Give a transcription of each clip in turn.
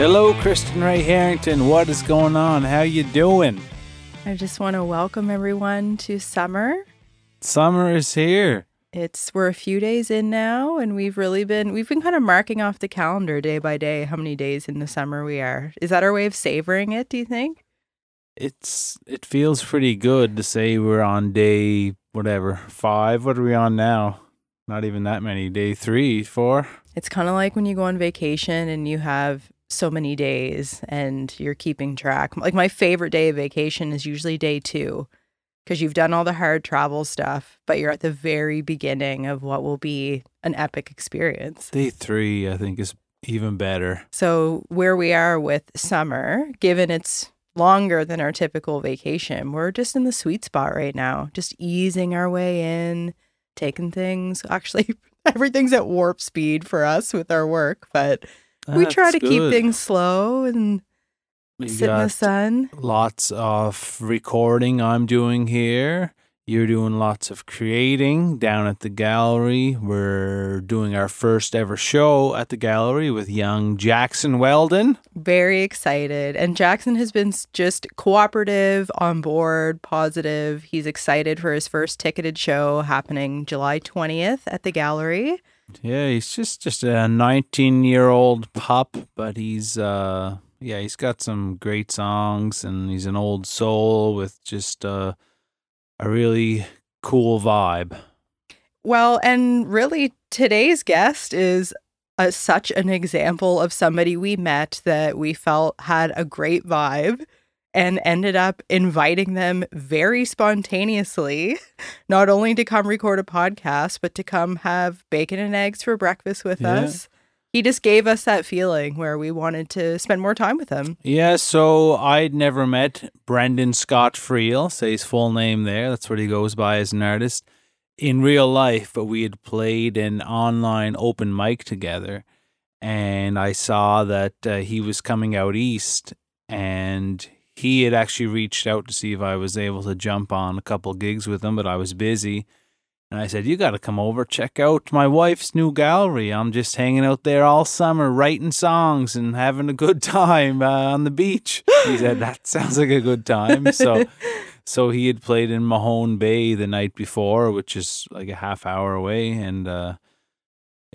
Hello, Kristen Ray Herrington. What is going on? How you doing? I just want to welcome everyone to summer. Summer is here. It's we're a few days in now and we've really been we've been kind of marking off the calendar day by day how many days in the summer we are. Is that our way of savoring it, do you think? It's it feels pretty good to say we're on day whatever, 5. What are we on now? Not even that many. Day 3, 4. It's kind of like when you go on vacation and you have so many days and you're keeping track. Like my favorite day of vacation is usually day 2 because you've done all the hard travel stuff, but you're at the very beginning of what will be an epic experience. Day 3 I think is even better. So, where we are with summer, given it's longer than our typical vacation, we're just in the sweet spot right now, just easing our way in, taking things. Actually, everything's at warp speed for us with our work, but we try to keep things slow and We sit in the sun. lots of recording I'm doing here. You're doing lots of creating down at the gallery. We're doing our first ever show at the gallery with young Jackson Weldon. Very excited. And Jackson has been just cooperative, on board, positive. He's excited for his first ticketed show happening July 20th at the gallery. Yeah, he's just just a 19 year old pup, but he's uh yeah he's got some great songs and he's an old soul with just uh, a really cool vibe. Well, and really, today's guest is a, such an example of somebody we met that we felt had a great vibe and ended up inviting them very spontaneously, not only to come record a podcast, but to come have bacon and eggs for breakfast with Yeah. us. He just gave us that feeling where we wanted to spend more time with him. Yeah, so I'd never met Brendan Scott Friel, say his full name there. That's what he goes by as an artist in real life, but we had played an online open mic together. And I saw that uh, he was coming out east, and he had actually reached out to see if I was able to jump on a couple gigs with him, but I was busy. And I said, You got to come over, check out my wife's new gallery. I'm just hanging out there all summer, writing songs and having a good time uh, on the beach. He said, That sounds like a good time. So, so he had played in Mahone Bay the night before, which is like a half hour away. And uh,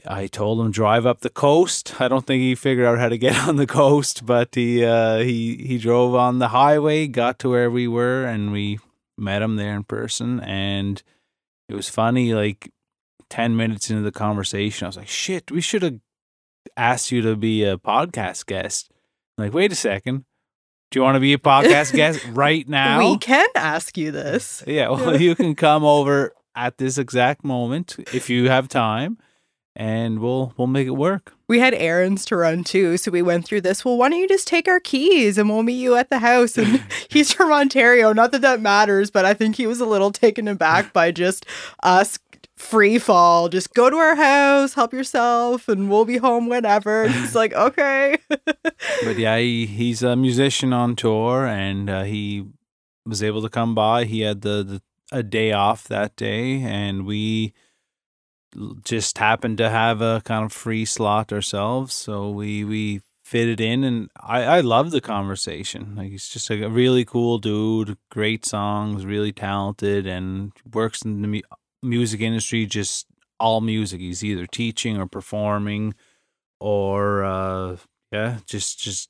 I told him drive up the coast. I don't think he figured out how to get on the coast, but he uh, he he drove on the highway, got to where we were, and we met him there in person. And it was funny. Like ten minutes into the conversation, I was like, "Shit, we should have asked you to be a podcast guest." I'm like, wait a second. Do you want to be a podcast guest right now? We can ask you this. Yeah, well, you can come over at this exact moment if you have time, and we'll we'll make it work. We had errands to run too, so we went through this. Well, why don't you just take our keys and we'll meet you at the house? And he's from Ontario. Not that that matters, but I think he was a little taken aback by just us free fall. Just go to our house, help yourself, and we'll be home whenever. And he's like, okay. But yeah, he, he's a musician on tour, and uh, he was able to come by. He had the, the a day off that day, and we just happened to have a kind of free slot ourselves, so we we fitted in, and I I love the conversation. Like he's just a really cool dude, great songs, really talented, and works in the mu- music industry. Just all music. He's either teaching or performing, or uh, yeah, just just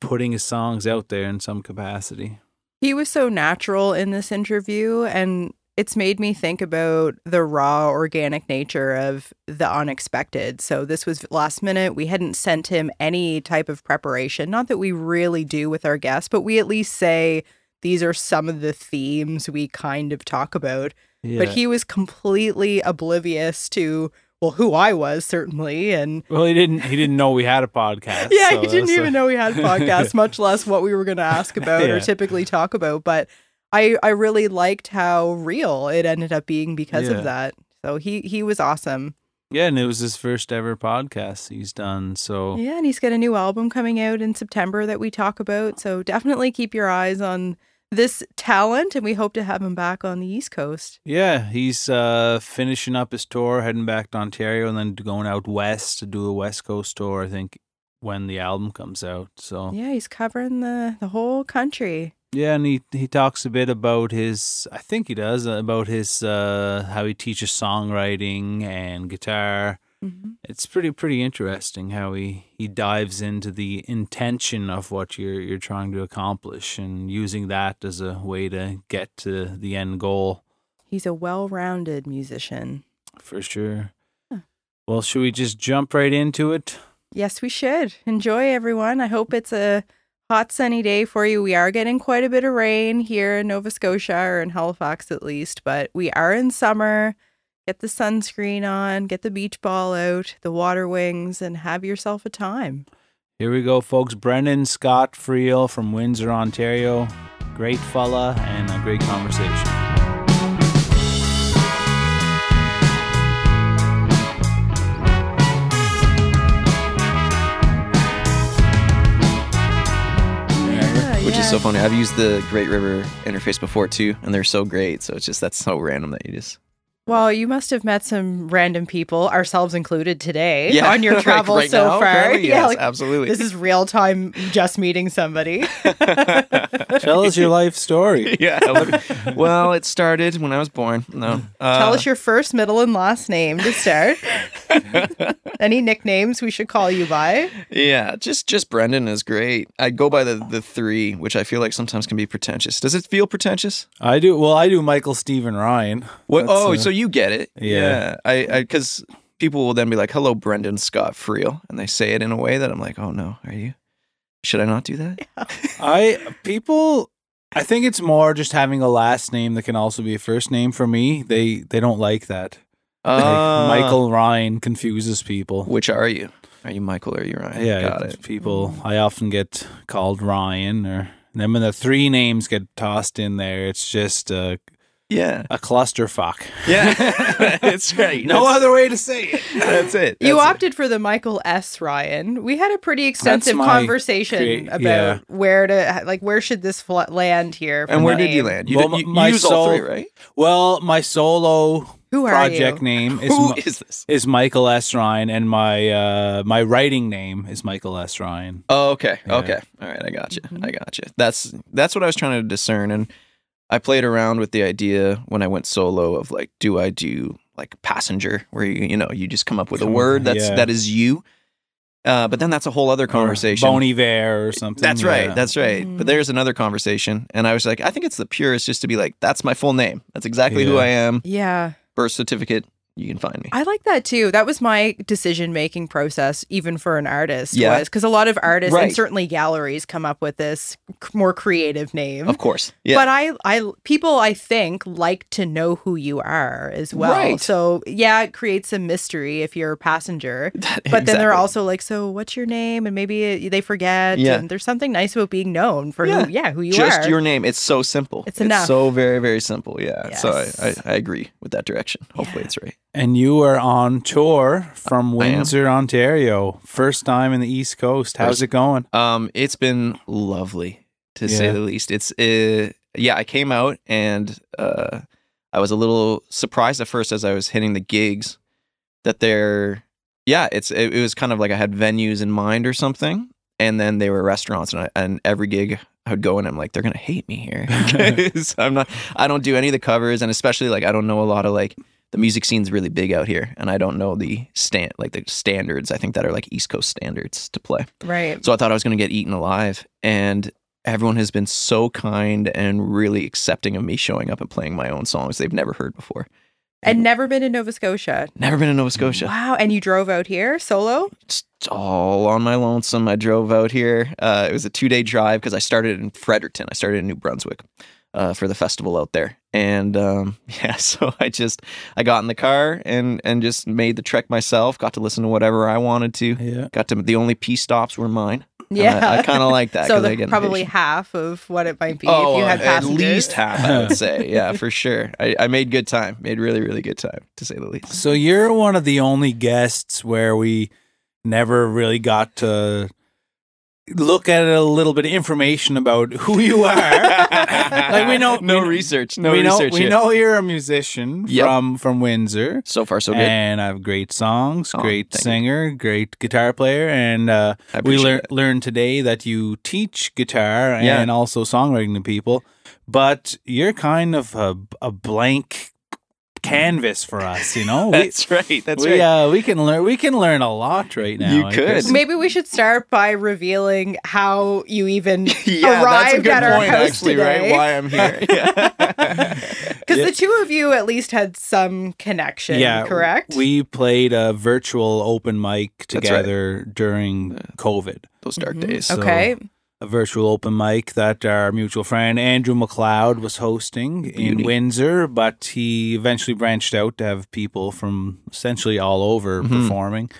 putting his songs out there in some capacity. He was so natural in this interview, and it's made me think about the raw, organic nature of the unexpected. So, this was last minute. We hadn't sent him any type of preparation. Not that we really do with our guests, but we at least say these are some of the themes we kind of talk about. Yeah. But he was completely oblivious to well, who I was certainly, and Well, he didn't. He didn't know we had a podcast. yeah, so he didn't even know we had a podcast, much less what we were going to ask about or typically talk about. But I, I really liked how real it ended up being because Yeah. of that. So he, he was awesome. Yeah, and it was his first ever podcast he's done. So Yeah, and he's got a new album coming out in September that we talk about. So definitely keep your eyes on this talent, and we hope to have him back on the East Coast. Yeah, he's uh, finishing up his tour, heading back to Ontario, and then going out west to do a West Coast tour. I think when the album comes out. So yeah, Yeah, he's covering the the whole country. And he he talks a bit about his. I think he does about his uh, how he teaches songwriting and guitar. It's pretty pretty interesting how he, he dives into the intention of what you're you're trying to accomplish and using that as a way to get to the end goal. He's a well-rounded musician. For sure. Huh. Well, should we just jump right into it? Yes, we should. Enjoy, everyone. I hope it's a hot, sunny day for you. We are getting quite a bit of rain here in Nova Scotia or in Halifax at least, but we are in summer. Get the sunscreen on, get the beach ball out, the water wings, and have yourself a time. Here we go, folks. Brendan Scott Friel from Windsor, Ontario. Great fella and a great conversation. Yeah, Which is so funny. I've used the Great River interface before too, and they're so great. So it's just that's so random that you just Well, you must have met some random people, ourselves included, today on your like right so now, far. apparently, yeah, yes, like, absolutely. this is real time just meeting somebody. Tell us your life story. yeah. well, it started when I was born. No, uh, Tell us your first, middle, and last name to start. Any nicknames we should call you by? Yeah, just just Brendan is great. I go by the the three, which I feel like sometimes can be pretentious. Does it feel pretentious? I do. Well, I do Michael Stephen Ryan. What? That's, oh, uh, so you get it? yeah. I I because people will then be like, "Hello, Brendan Scott Friel," and they say it in a way that I'm like, "Oh no, are you? Should I not do that?" I people I think it's more just having a last name that can also be a first name for me. They they don't like that. Like, Uh, Michael Ryan confuses people. Which are you? Are you Michael or are you Ryan? Yeah, got it. people. I often get called Ryan, or and then when the three names get tossed in there, it's just a, Yeah, a clusterfuck. yeah, it's right. No That's- other way to say it. That's it. You That's it. opted for the Michael S. Ryan. We had a pretty extensive conversation crea- about yeah. where to like where should this fl- land here. And where the did you land? You, Well, did, you, my you use all three, right? Well, my solo Who are project you? name is Who Mi- is this? is Michael S. Ryan, and my uh, my writing name is Michael S. Ryan. Oh, okay, Yeah. okay, all right. I got you. Mhm. I got you. That's that's what I was trying to discern, and I played around with the idea when I went solo of like, do I do like passenger, where you you know you just come up with a Come- word that's yeah. that is you, uh, but then that's a whole other conversation. Or Bon Iver or something. That's right. yeah. That's right. Mm. But there's another conversation, and I was like, I think it's the purest just to be like, that's my full name. That's exactly who I am. Yeah. Birth certificate. You can find me. I like that too. That was my decision making process, even for an artist. Yeah. because a lot of artists and certainly galleries come up with this c- more creative name. Of course. Yeah. But I, I, people, I think like to know who you are as well. Right. So yeah, it creates a mystery if you're a passenger. But then they're also like, so what's your name? And maybe it, they forget. Yeah. And there's something nice about being known for Yeah. who, yeah, who you just are. Just your name. It's so simple. It's enough. so very, very simple. Yeah. So I, I, I agree with that direction. Hopefully Yeah. it's right. And you are on tour from. Windsor, Ontario. First time in the East Coast. How's it going? Um, it's been lovely to say the least. It's uh, yeah, I came out and uh, I was a little surprised at first as I was hitting the gigs that they're yeah, it's it, it was kind of like I had venues in mind or something, and then they were restaurants, and I, and every gig I would go in, I'm like they're gonna hate me here. I'm not I don't do any of the covers, and especially like I don't know a lot of like the music scene's really big out here, and I don't know the stand like the standards. I think that are like East Coast standards to play. right. So I thought I was going to get eaten alive. And everyone has been so kind and really accepting of me showing up and playing my own songs they've never heard before. And never been to Nova Scotia. Never been in Nova Scotia. Wow. And you drove out here solo? It's all on my lonesome. I drove out here. Uh, it was a two day drive because I started in Fredericton. I started in New Brunswick. Uh, for the festival out there. And um, yeah, so I just I got in the car and and just made the trek myself. Got to listen to whatever I wanted to. Yeah. Got to the only pee stops were mine. And Yeah. I, I kind of like that. so 'cause I the, get probably impatient. half of what it might be Oh, if you had at least half, I would say. Yeah, for sure. I, I made good time. Made really, really good time, to say the least. So you're one of the only guests where we never really got to look at a little bit of information about who you are. like we know no we, research, no we know research. we here. know you're a musician Yep. from from Windsor. So far, so good. and I have great songs, Oh, great thank you. singer, great guitar player, and uh, we lear- learned today that you teach guitar Yeah. and also songwriting to people, but you're kind of a, a blank canvas for us, you know. We- That's right. That's we, right. Uh, we can learn. We can learn a lot right now. You I could. guess. Maybe we should start by revealing how you even yeah, that's a arrived good at our point, house actually, today. right? Why I'm here. Yeah. Because the two of you at least had some connection, Yeah, correct? We played a virtual open mic That's right. together during COVID. Those dark Mhm. days. So- okay. A virtual open mic that our mutual friend Andrew McLeod was hosting in Windsor, but he eventually branched out to have people from essentially all over Mhm. performing.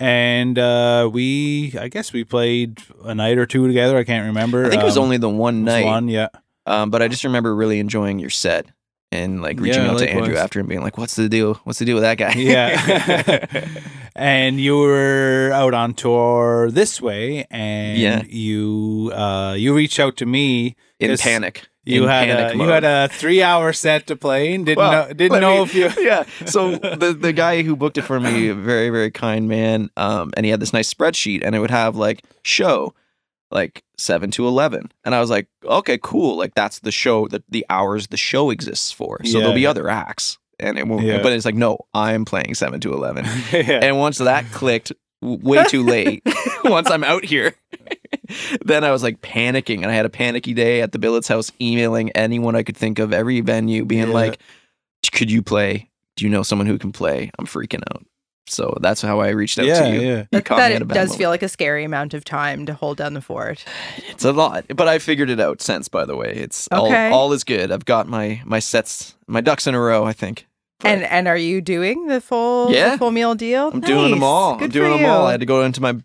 And uh, we, I guess we played a night or two together. I can't remember. I think it was Um, only the one night, One, yeah. um, but I just remember really enjoying your set and like reaching Yeah, out to Andrew after and being like, "What's the deal? What's the deal with that guy?" Yeah. and you were out on tour this way, and Yeah. you uh, you reached out to me. in panic. You in had a, you had a three hour set to play and didn't Well, know didn't know me- if you yeah. So the the guy who booked it for me, a very very kind man, um, and he had this nice spreadsheet, and it would have like show, like seven to eleven, and I was like, okay, cool, like that's the show that the hours the show exists for. So Yeah, there'll be yeah. other acts, and it won't. Yeah. But it's like, no, I'm playing seven to eleven, yeah. and once that clicked, way too late. once I'm out here. then I was like panicking, and I had a panicky day at the Billets house, emailing anyone I could think of, every venue, being like, "Could you play? Do you know someone who can play? I'm freaking out." So that's how I reached out yeah, to you. yeah. You That, that it does feel like a scary amount of time to hold down the fort. It's a lot, but I figured it out since. By the way, it's Okay. all all is good. I've got my my sets, my ducks in a row. I think. But And and are you doing the full Yeah. the full meal deal? I'm doing them all. Good I'm doing them all. I had to go into my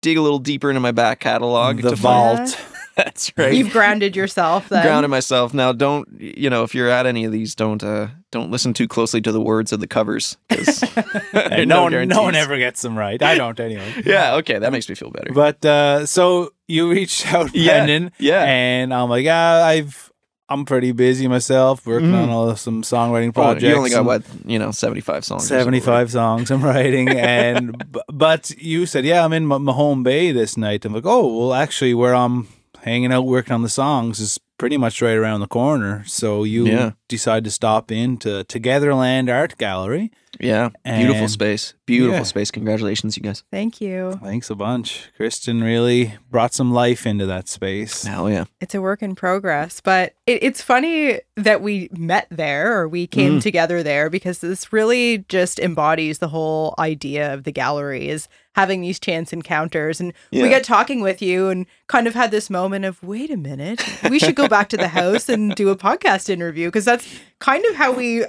dig a little deeper into my back catalog. the to find- vault. That's right. You've grounded yourself then. grounded myself. Now, don't you know if you're at any of these, don't uh don't listen too closely to the words of the covers because And no, one, no one ever gets them right. I don't anyway. Yeah, okay, that makes me feel better. But uh, so you reached out, Yeah, Brendan, yeah. and I'm like, ah, I've I'm pretty busy myself, working Mhm. on all some songwriting Oh, projects. you only got what you know, seventy five songs. 75 songs I'm writing and but you said yeah I'm in Ma- Mahone Bay this night I'm like oh well actually where I'm hanging out working on the songs is pretty much right around the corner so you Yeah. decide to stop in to Togetherland Art Gallery Yeah, beautiful space, beautiful Yeah. space. Congratulations, you guys. Thank you. thanks a bunch Kristen really brought some life into that space Hell yeah. It's a work in progress, but it, it's funny that we met there or we came Mm. together there because this really just embodies the whole idea of the gallery is having these chance encounters. And Yeah. we got talking with you and kind of had this moment of, wait a minute, we should go back to the house and do a podcast interview because that's kind of how we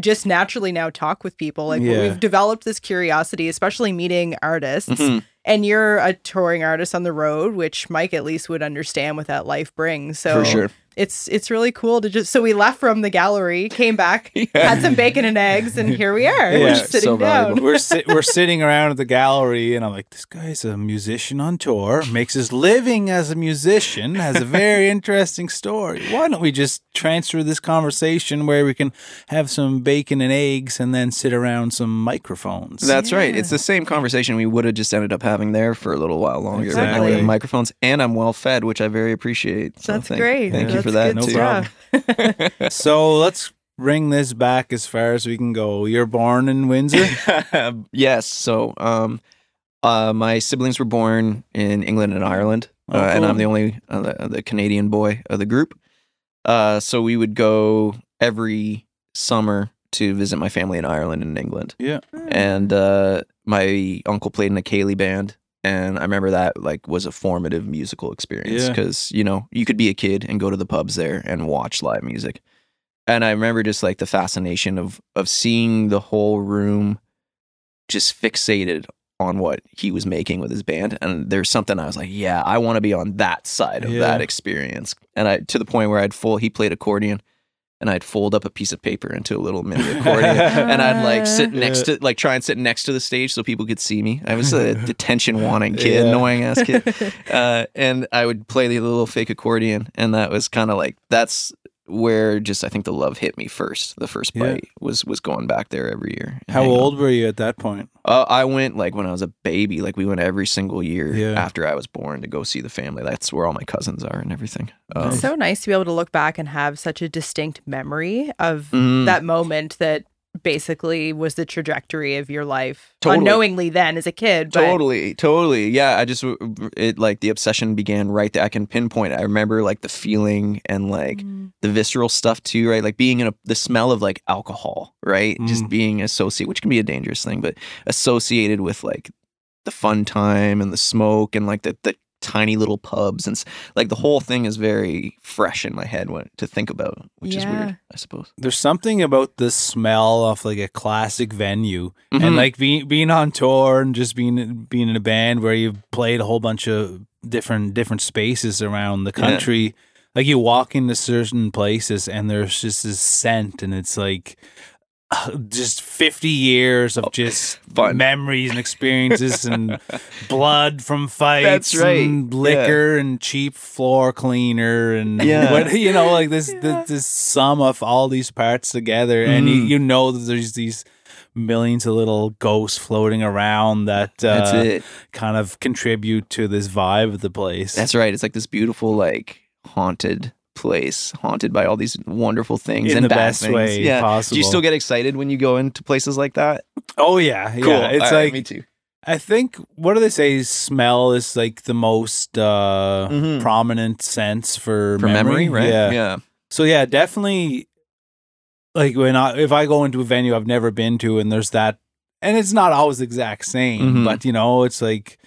just naturally now talk with people. Like Yeah. we've developed this curiosity, especially meeting artists. Mhm. And you're a touring artist on the road, which Mike at least would understand what that life brings. So For sure. It's it's really cool to just so we left from the gallery, came back, had some bacon and eggs, and here we are. Yeah, We're just sitting so down. we're si- we're sitting around at the gallery, and I'm like, this guy's a musician on tour, makes his living as a musician, has a very interesting story. Why don't we just transfer this conversation where we can have some bacon and eggs, and then sit around some microphones? That's right. It's the same conversation we would have just ended up having there for a little while longer. But now we have microphones, and I'm well fed, which I very appreciate. So That's thank, great. Thank you That's for that No too. stuff. so let's bring this back as far as we can go. You're born in Windsor. yes. So, um, uh, my siblings were born in England and Ireland, Oh, uh, and. I'm the only uh, the, the Canadian boy of the group. Uh, so we would go every summer to visit my family in Ireland and England. Yeah. And uh, my uncle played in a ceili band and I remember that like was a formative musical experience Yeah. because you know you could be a kid and go to the pubs there and watch live music, and I remember just like the fascination of of seeing the whole room just fixated on what he was making with his band and there's something I was like yeah I want to be on that side of Yeah. that experience and I to the point where I'd full he played accordion and I'd fold up a piece of paper into a little mini accordion and I'd like sit next to like try and sit next to the stage so people could see me. I was a detention wanting kid Yeah. annoying ass kid. Uh, and I would play the little fake accordion, and that was kind of like that's where just I think the love hit me first. The first Yeah. bite was was going back there every year. How hanging out. old were you at that point? Uh, I went like when I was a baby. Like we went every single year Yeah. after I was born to go see the family. That's where all my cousins are and everything. Um, It's so nice to be able to look back and have such a distinct memory of mhm. that moment that basically was the trajectory of your life Totally. unknowingly then as a kid. But Totally, totally. Yeah, I just it like the obsession began right there. I can pinpoint. it. I remember like the feeling and like Mm. the visceral stuff too, right? Like being in a the smell of like alcohol, right? Just Mm. being associated, which can be a dangerous thing, but associated with like the fun time and the smoke and like the the tiny little pubs and like the whole thing is very fresh in my head when to think about, which is weird, I suppose. There's something about the smell of like a classic venue Mhm. and like being being on tour and just being being in a band where you've played a whole bunch of different different spaces around the Yeah. country. Like you walk into certain places and there's just this scent and it's like just 50 years of just Fun. memories and experiences and blood from fights right. and liquor and cheap floor cleaner and Yeah. what, you know like this, this this sum of all these parts together and you, Mhm. you know that there's these millions of little ghosts floating around that uh, kind of contribute to this vibe of the place. That's right. It's like this beautiful, like haunted place, haunted by all these wonderful things In and the bad best things. way yeah. possible. Do you still get excited when you go into places like that? oh yeah, yeah. Cool. It's All right, like me too. I think what do they say? Smell is like the most uh, Mhm. prominent sense for For memory, right? Yeah. Yeah. So yeah, definitely. Like when I if I go into a venue I've never been to and there's that, and it's not always the exact same, Mhm. but you know it's like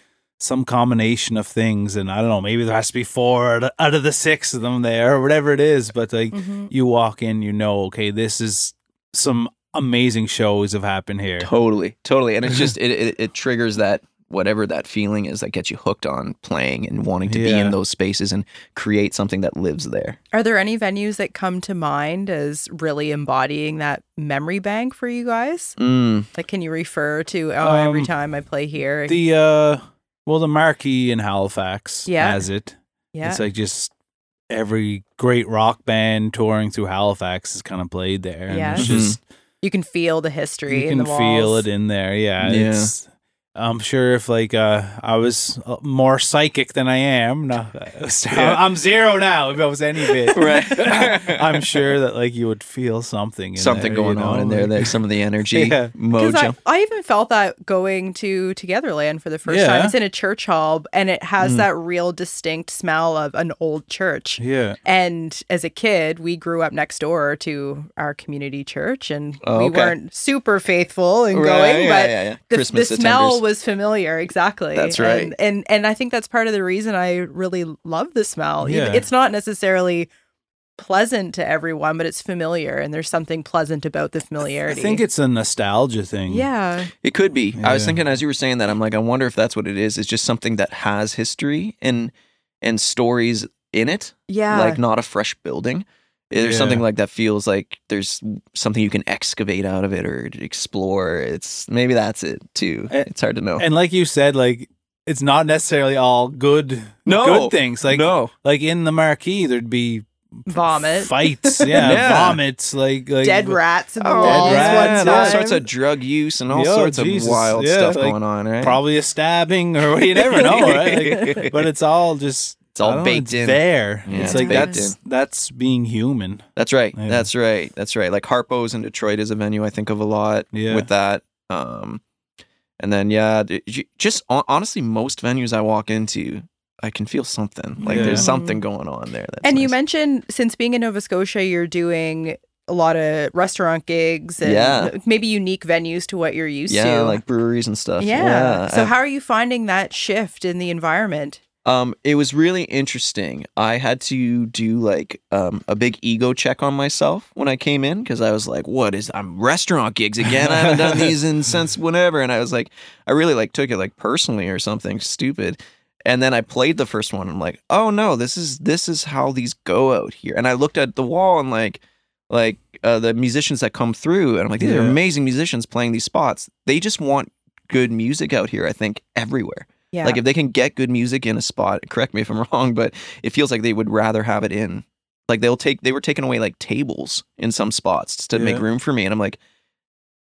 some combination of things, and I don't know, maybe there has to be four out of- the six of them there or whatever it is, but like Mhm. you walk in, you know, okay, this is some amazing shows have happened here. Totally. Totally. And it's just it, it it triggers that whatever that feeling is that gets you hooked on playing and wanting to be in those spaces and create something that lives there. Are there any venues that come to mind as really embodying that memory bank for you guys? Mm. Like, can you refer to, oh, every Um, time I play here? The uh, well, the marquee in Halifax Yeah. has it. yeah. It's like just every great rock band touring through Halifax is kind of played there. and Yeah. it's Mhm. just you can feel the history you in can the feel it in there. Yeah, Yeah. It's, I'm sure if like uh, I was uh, more psychic than I am, no, Yeah. I'm zero now. If I was any bit, Right. I'm sure that like you would feel something, in Something there, you going on in there, like- like some of the energy, Yeah. Because mojo. I, I even felt that going to Togetherland for the first Yeah. time. It's in a church hall and it has Mm. that real distinct smell of an old church. Yeah, And as a kid, we grew up next door to our community church and Oh, we okay. weren't super faithful in Right, going, yeah, but yeah, yeah. the, Christmas the smell attenders. was familiar. Exactly. That's right. And, and and I think that's part of the reason I really love the smell. Yeah. It's not necessarily pleasant to everyone, but it's familiar and there's something pleasant about the familiarity. I think it's a nostalgia thing. yeah. It could be. I was thinking as you were saying that, I'm like, I wonder if that's what it is. It's just something that has history and and stories in it, Yeah. like not a fresh building. There's Yeah. something like that feels like there's something you can excavate out of it or explore. It's maybe that's it too. Eh, It's hard to know. And like you said, like it's not necessarily all good No. good things. Like no, like in the marquee there'd be Vomit. fights, yeah, Yeah. vomits, like, like Dead rats in the Oh, walls rats, one and time. all sorts of drug use and all Yo, sorts Jesus, of wild yeah, stuff like, going on, right? probably a stabbing or you never know, right? Like, but it's all just It's all I don't baked it's in. there. Yeah, it's it's like baked that's that's being human. That's right. Yeah. That's right. That's right. Like Harpo's in Detroit is a venue I think of a lot Yeah. with that. Um, and then yeah, just honestly, most venues I walk into, I can feel something. Like Yeah. there's something going on there. That's and you mentioned since being in Nova Scotia, you're doing a lot of restaurant gigs and Yeah. maybe unique venues to what you're used yeah, to. Yeah, like breweries and stuff. yeah. So I- how are you finding that shift in the environment? Um, it was really interesting. I had to do like um, a big ego check on myself when I came in because I was like, "What is? I'm restaurant gigs again. I haven't done these in since whenever." And I was like, I really like took it like personally or something stupid. And then I played the first one. I'm like, "Oh no, this is this is how these go out here." And I looked at the wall and like, like uh, the musicians that come through, and I'm like, "These are amazing musicians playing these spots. They just want good music out here. I think everywhere." Yeah. Like if they can get good music in a spot, correct me if I'm wrong, but it feels like they would rather have it in. Like they'll take they were taking away like tables in some spots to make room for me, and I'm like,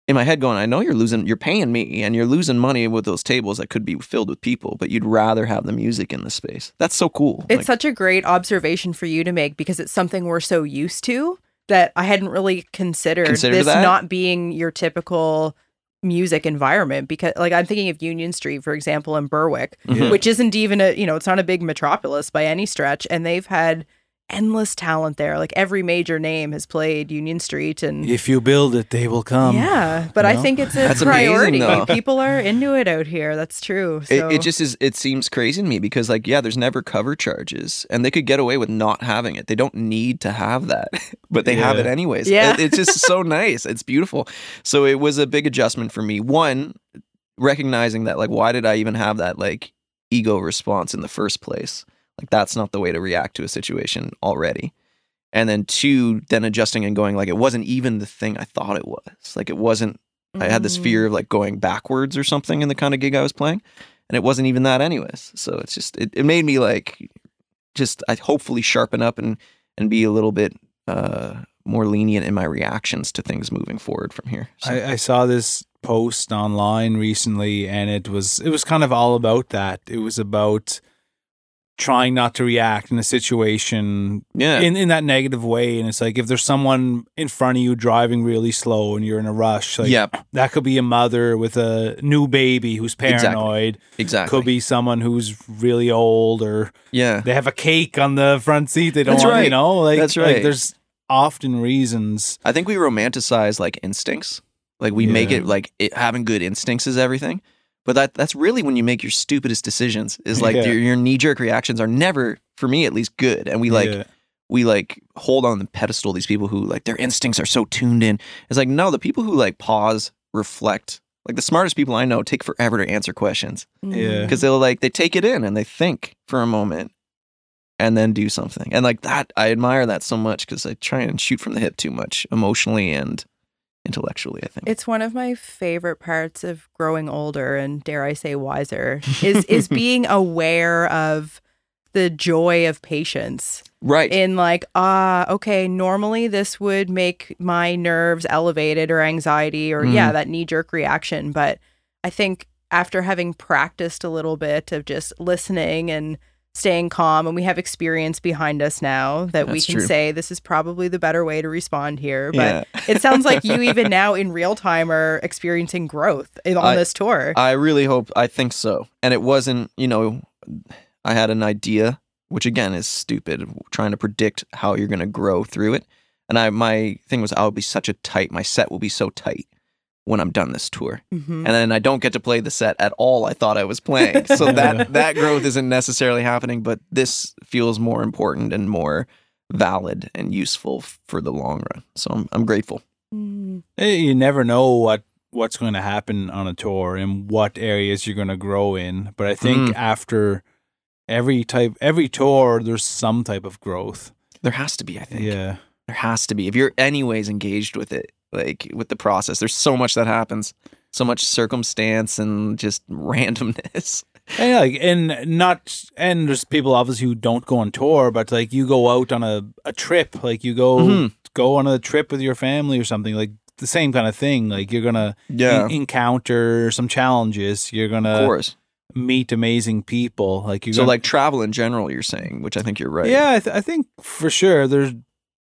in my head going, I know you're losing, you're paying me, and you're losing money with those tables that could be filled with people, but you'd rather have the music in the space. That's so cool. It's Like, such a great observation for you to make because it's something we're so used to that I hadn't really considered Considered this that? not being your typical music environment because like I'm thinking of Union Street for example in Berwick which isn't even a you know it's not a big metropolis by any stretch and they've had endless talent there like every major name has played Union Street and If you build it, they will come. yeah but I no? think it's a That's amazing, priority though. people are into it out here that's true so It, it just is. It seems crazy to me because, like, yeah, there's never cover charges, and they could get away with not having it. They don't need to have that, but they have it anyways. Yeah. It- it's just so nice. It's beautiful. So it was a big adjustment for me. One, recognizing that, like, why did I even have that like ego response in the first place? Like, that's not the way to react to a situation already. And then two, then adjusting and going like, it wasn't even the thing I thought it was. Like, it wasn't I had this fear of like going backwards or something in the kind of gig I was playing. And it wasn't even that anyways. So it's just it, it made me like just I hopefully sharpen up and and be a little bit uh more lenient in my reactions to things moving forward from here. So, I, I saw this post online recently, and it was it was kind of all about that. It was about trying not to react in a situation yeah. in in that negative way. And it's like if there's someone in front of you driving really slow and you're in a rush, like yeah, that could be a mother with a new baby who's Exactly. paranoid. exactly. Could be someone who's really old, or yeah. they have a cake on the front seat. They don't That's want, right. you know, like That's like, right. there's often reasons. I think we romanticize like instincts. Like we make it like it, having good instincts is everything. But that that's really when you make your stupidest decisions. Is like Yeah. your, your knee jerk reactions are never, for me at least, good. And we like Yeah. we like hold on the pedestal these people who like their instincts are so tuned in. It's like no, the people who like pause, reflect, like the smartest people I know take forever to answer questions mm-hmm. Yeah. because they'll like they take it in and they think for a moment and then do something. And like that, I admire that so much because I try and shoot from the hip too much emotionally and intellectually. I think. It's one of my favorite parts of growing older and dare I say wiser is is being aware of the joy of patience right. in like ah okay normally this would make my nerves elevated or anxiety or yeah that knee jerk reaction but I think after having practiced a little bit of just listening and staying calm and we have experience behind us now that we can true. say this is probably the better way to respond here but yeah. it sounds like you even now in real time are experiencing growth in, on I- this tour. I really hope. I think so. And it wasn't. You know, I had an idea, which again is stupid, trying to predict how you're going to grow through it. And I, my thing was, I'll be such a tight. My set will be so tight when I'm done this tour. Mhm. and then I don't get to play the set at all I thought I was playing. So that that growth isn't necessarily happening, but this feels more important and more valid and useful for the long run. So I'm I'm grateful. Mm. You never know what what's going to happen on a tour and what areas you're going to grow in. But I think Mm. after every type, every tour, there's some type of growth. There has to be, I think. Yeah. There has to be. If you're anyways engaged with it, like with the process, there's so much that happens. So much circumstance and just randomness. And like, and not, and there's people obviously who don't go on tour, but like you go out on a, a trip, like you go Mhm. go on a trip with your family or something, like the same kind of thing. Like you're gonna Yeah. en- encounter some challenges. You're gonna course. meet amazing people. Like you So gonna, like travel in general, you're saying, which I think you're right. yeah, I, th- I think for sure there's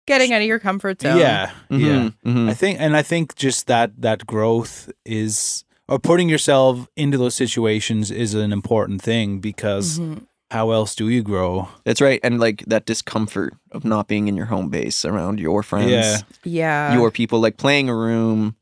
Getting out of your comfort zone. yeah, yeah. Mhm, mhm. I think, and I think just that that growth is, or putting yourself into those situations is an important thing because Mhm. how else do you grow? That's right. And like that discomfort of not being in your home base around your friends, Yeah. Yeah. your people, like playing a room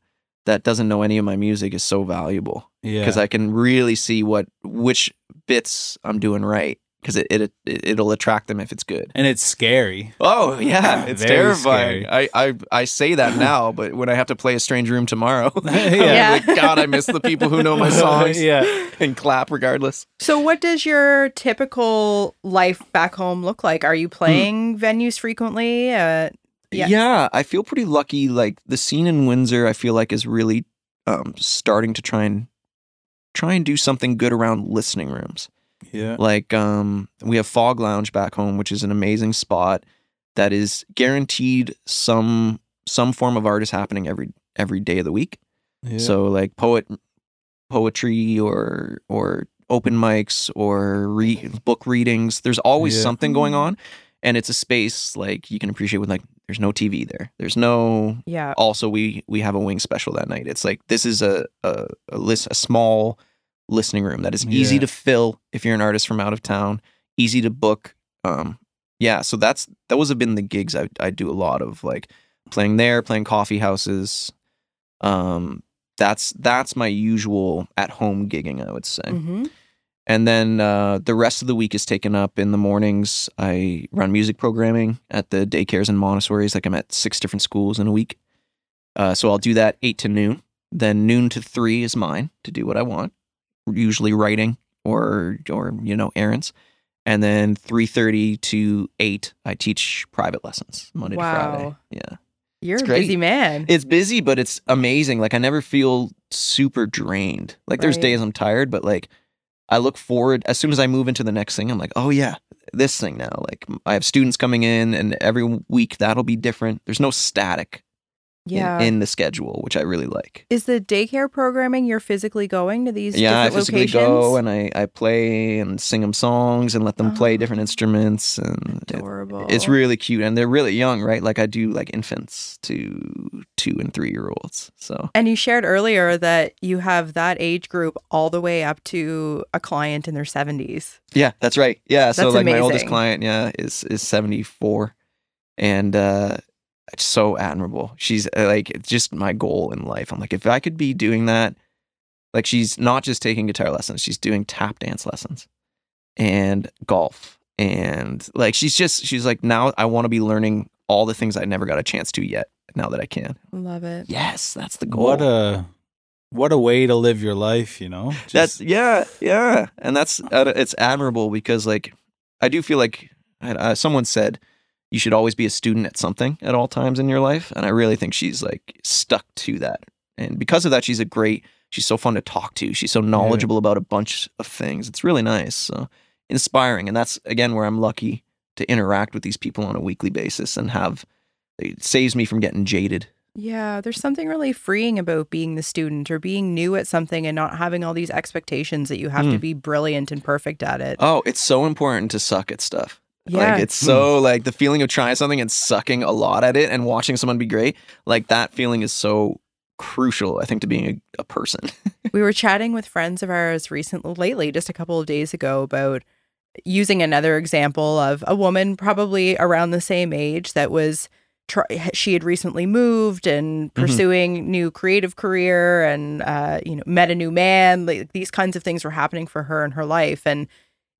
that doesn't know any of my music is so valuable Yeah. because I can really see what which bits I'm doing right because it, it it it'll attract them if it's good. and it's scary. Oh yeah, it's Very terrifying. scary. I, I I say that now, but when I have to play a strange room tomorrow, Yeah. I'm like God, I miss the people who know my songs yeah. and clap regardless. So, what does your typical life back home look like? Are you playing venues frequently? Uh, Yeah. Yeah. I feel pretty lucky. Like the scene in Windsor, I feel like is really um, starting to try and try and do something good around listening rooms. Yeah. Like um, we have Phog Lounge back home, which is an amazing spot that is guaranteed some some form of art is happening every every day of the week. yeah. So like poet poetry or or open mics or re- book readings. There's always Yeah. something going on, and it's a space like you can appreciate with like there's no TV there. There's no. yeah. Also, we we have a wing special that night. It's like this is a a a, list, a small listening room that is easy Yeah. to fill if you're an artist from out of town. Easy to book. Um, yeah. So that's those have been the gigs I I do a lot of like playing there, playing coffee houses. Um, that's that's my usual at home gigging, I would say. hmm And then uh, the rest of the week is taken up in the mornings. I run music programming at the daycares and Montessori's. Like I'm at six different schools in a week. Uh, so I'll do that eight to noon. Then noon to three is mine to do what I want, usually writing or or you know errands. And then three thirty to eight, I teach private lessons Monday to Friday. Yeah. You're It's a great. busy man. It's busy, but it's amazing. Like I never feel super drained. Like there's days I'm tired, but like I look forward as soon as I move into the next thing, I'm like, oh yeah, this thing now. Like I have students coming in and every week that'll be different. There's no static yeah. in, the schedule, which I really like. Is the daycare programming you're physically going to these yeah, I physically locations? go and I, I play and sing them songs and let them play Oh. different instruments and it- Adorable. it's really cute and they're really young, right? Like I do like infants to two and three year olds. So And you shared earlier that you have that age group all the way up to a client in their 70s. Yeah, that's right. Yeah, so That's like my oldest client, yeah, is is seventy four, and uh, it's so admirable. She's uh, like it's just my goal in life. I'm like, if I could be doing that, like she's not just taking guitar lessons, she's doing tap dance lessons, and golf, and like she's just she's like now I want to be learning all the things I never got a chance to yet. Now that I can, Love it. yes, that's the goal. What a what a way to live your life, you know? That's yeah, yeah, and that's uh, it's admirable because like I do feel like uh, someone said you should always be a student at something at all times in your life, and I really think she's like stuck to that, and because of that, she's a great. She's so fun to talk to. She's so knowledgeable about a bunch of things. It's really nice, so inspiring, and that's again where I'm lucky to interact with these people on a weekly basis and have. It saves me from getting jaded. Yeah, there's something really freeing about being the student or being new at something and not having all these expectations that you have to Hmm. be brilliant and perfect at it. Oh, it's so important to suck at stuff. Yeah. Like it's so like the feeling of trying something and sucking a lot at it and watching someone be great. Like that feeling is so crucial, I think, to being a, a person. we were chatting with friends of ours recently, lately, just a couple of days ago, about using another example of a woman probably around the same age that was try- she had recently moved and pursuing new creative career and uh, you know met a new man like these kinds of things were happening for her in her life and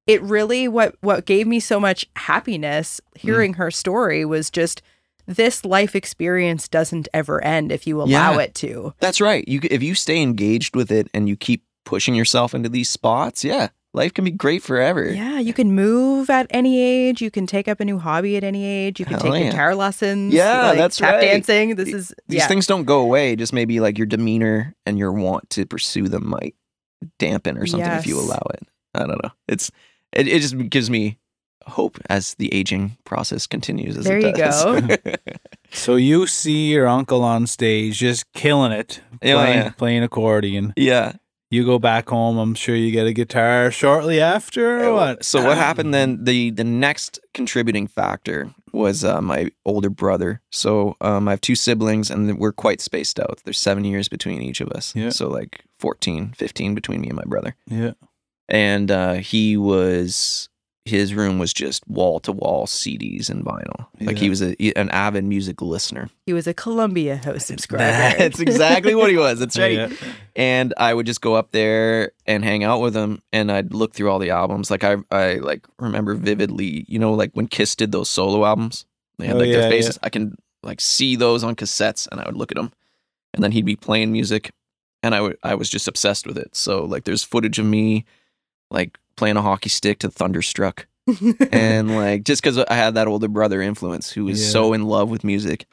it really what what gave me so much happiness mm. hearing her story was just this life experience doesn't ever end if you allow Yeah. it to That's right. You if you stay engaged with it and you keep pushing yourself into these spots, yeah, life can be great forever. Yeah, you can move at any age. You can take up a new hobby at any age. You can Hell take yeah. guitar lessons. Yeah, like that's tap right. dancing. This is These yeah, things don't go away. Just maybe like your demeanor and your want to pursue them might dampen or something if you allow it. I don't know. It's it, it just gives me hope as the aging process continues. As There it you does. So you see your uncle on stage just killing it, Yeah, playing, yeah. playing accordion. yeah. You go back home. I'm sure you get a guitar shortly after. Or what? So what happened then? The the next contributing factor was uh, my older brother. So um, I have two siblings, and we're quite spaced out. There's seven years between each of us. Yeah. So like 14, 15 between me and my brother. Yeah. And uh, he was his room was just wall to wall CDs and vinyl. Like he was a, an avid music listener. He was a Columbia House subscriber. That's exactly what he was. That's right. Yeah. And I would just go up there and hang out with him, and I'd look through all the albums. Like I, I like remember vividly. You know, like when Kiss did those solo albums, they had Oh, like yeah, their faces. I can like see those on cassettes, and I would look at them, and then he'd be playing music, and I would, I was just obsessed with it. So like, there's footage of me, like playing a hockey stick to Thunderstruck and like just because I had that older brother influence who was Yeah. so in love with music.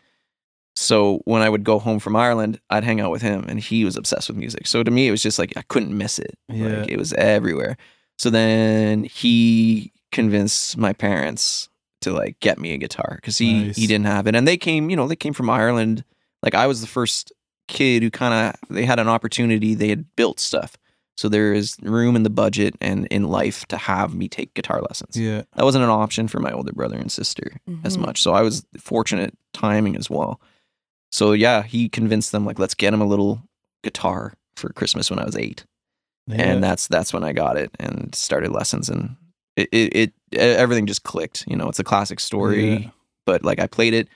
So when I would go home from Ireland, I'd hang out with him, and he was obsessed with music. So to me, it was just like I couldn't miss it. Yeah. Like it was everywhere. So then he convinced my parents to like get me a guitar because he Nice. he didn't have it, and they came, you know, they came from Ireland. Like I was the first kid who kind of they had an opportunity. They had built stuff, so there is room in the budget and in life to have me take guitar lessons Yeah. that wasn't an option for my older brother and sister as Mhm. much. So I was fortunate timing as well. So yeah, he convinced them like let's get him a little guitar for Christmas when I was eight, Yeah. and that's that's when I got it and started lessons and it it, it everything just clicked. You know, it's a classic story, Yeah. but like I played it.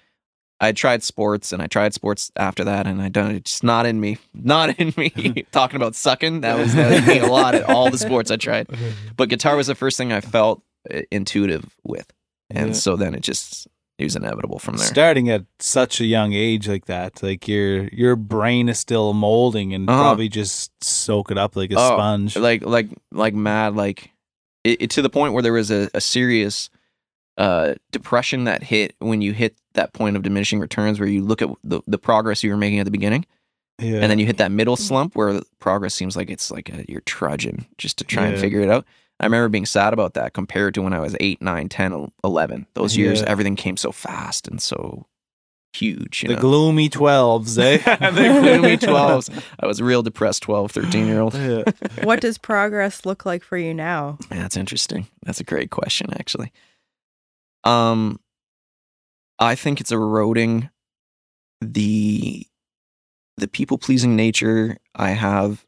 I tried sports and I tried sports after that and I don't. It's not in me, not in me. Talking about sucking, that was, that was me a lot at all the sports I tried but guitar was the first thing I felt uh, intuitive with, and Yeah. so then it just it was inevitable from there. Starting at such a young age like that, like your your brain is still molding and Uh-huh. probably just soak it up like a Oh, sponge. like like like mad, like it, it to the point where there was a, a serious uh depression that hit when you hit that point of diminishing returns, where you look at the the progress you were making at the beginning, yeah. and then you hit that middle slump where progress seems like it's like a, you're trudging just to try and figure it out. I remember being sad about that compared to when I was 8, 9, 10, 11. Those years, Yeah. everything came so fast and so huge. You the know? gloomy twelves, eh? the gloomy 12s. I was a real depressed 12, 13 year old. Yeah. what does progress look like for you now? That's interesting. That's a great question, actually. Um, I think it's eroding the the people pleasing nature I have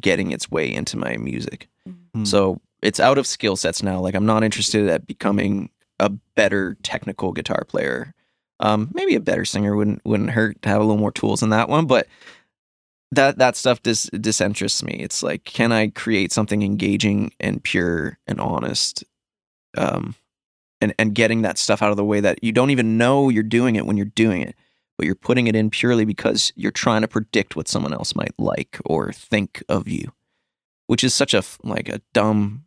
getting its way into my music. Hmm. So it's out of skill sets now. Like I'm not interested at becoming a better technical guitar player. Um, maybe a better singer wouldn't wouldn't hurt to have a little more tools in that one, but that that stuff dis disinterests me. It's like, can I create something engaging and pure and honest? Um, and and getting that stuff out of the way that you don't even know you're doing it when you're doing it, but you're putting it in purely because you're trying to predict what someone else might like or think of you, which is such a like a dumb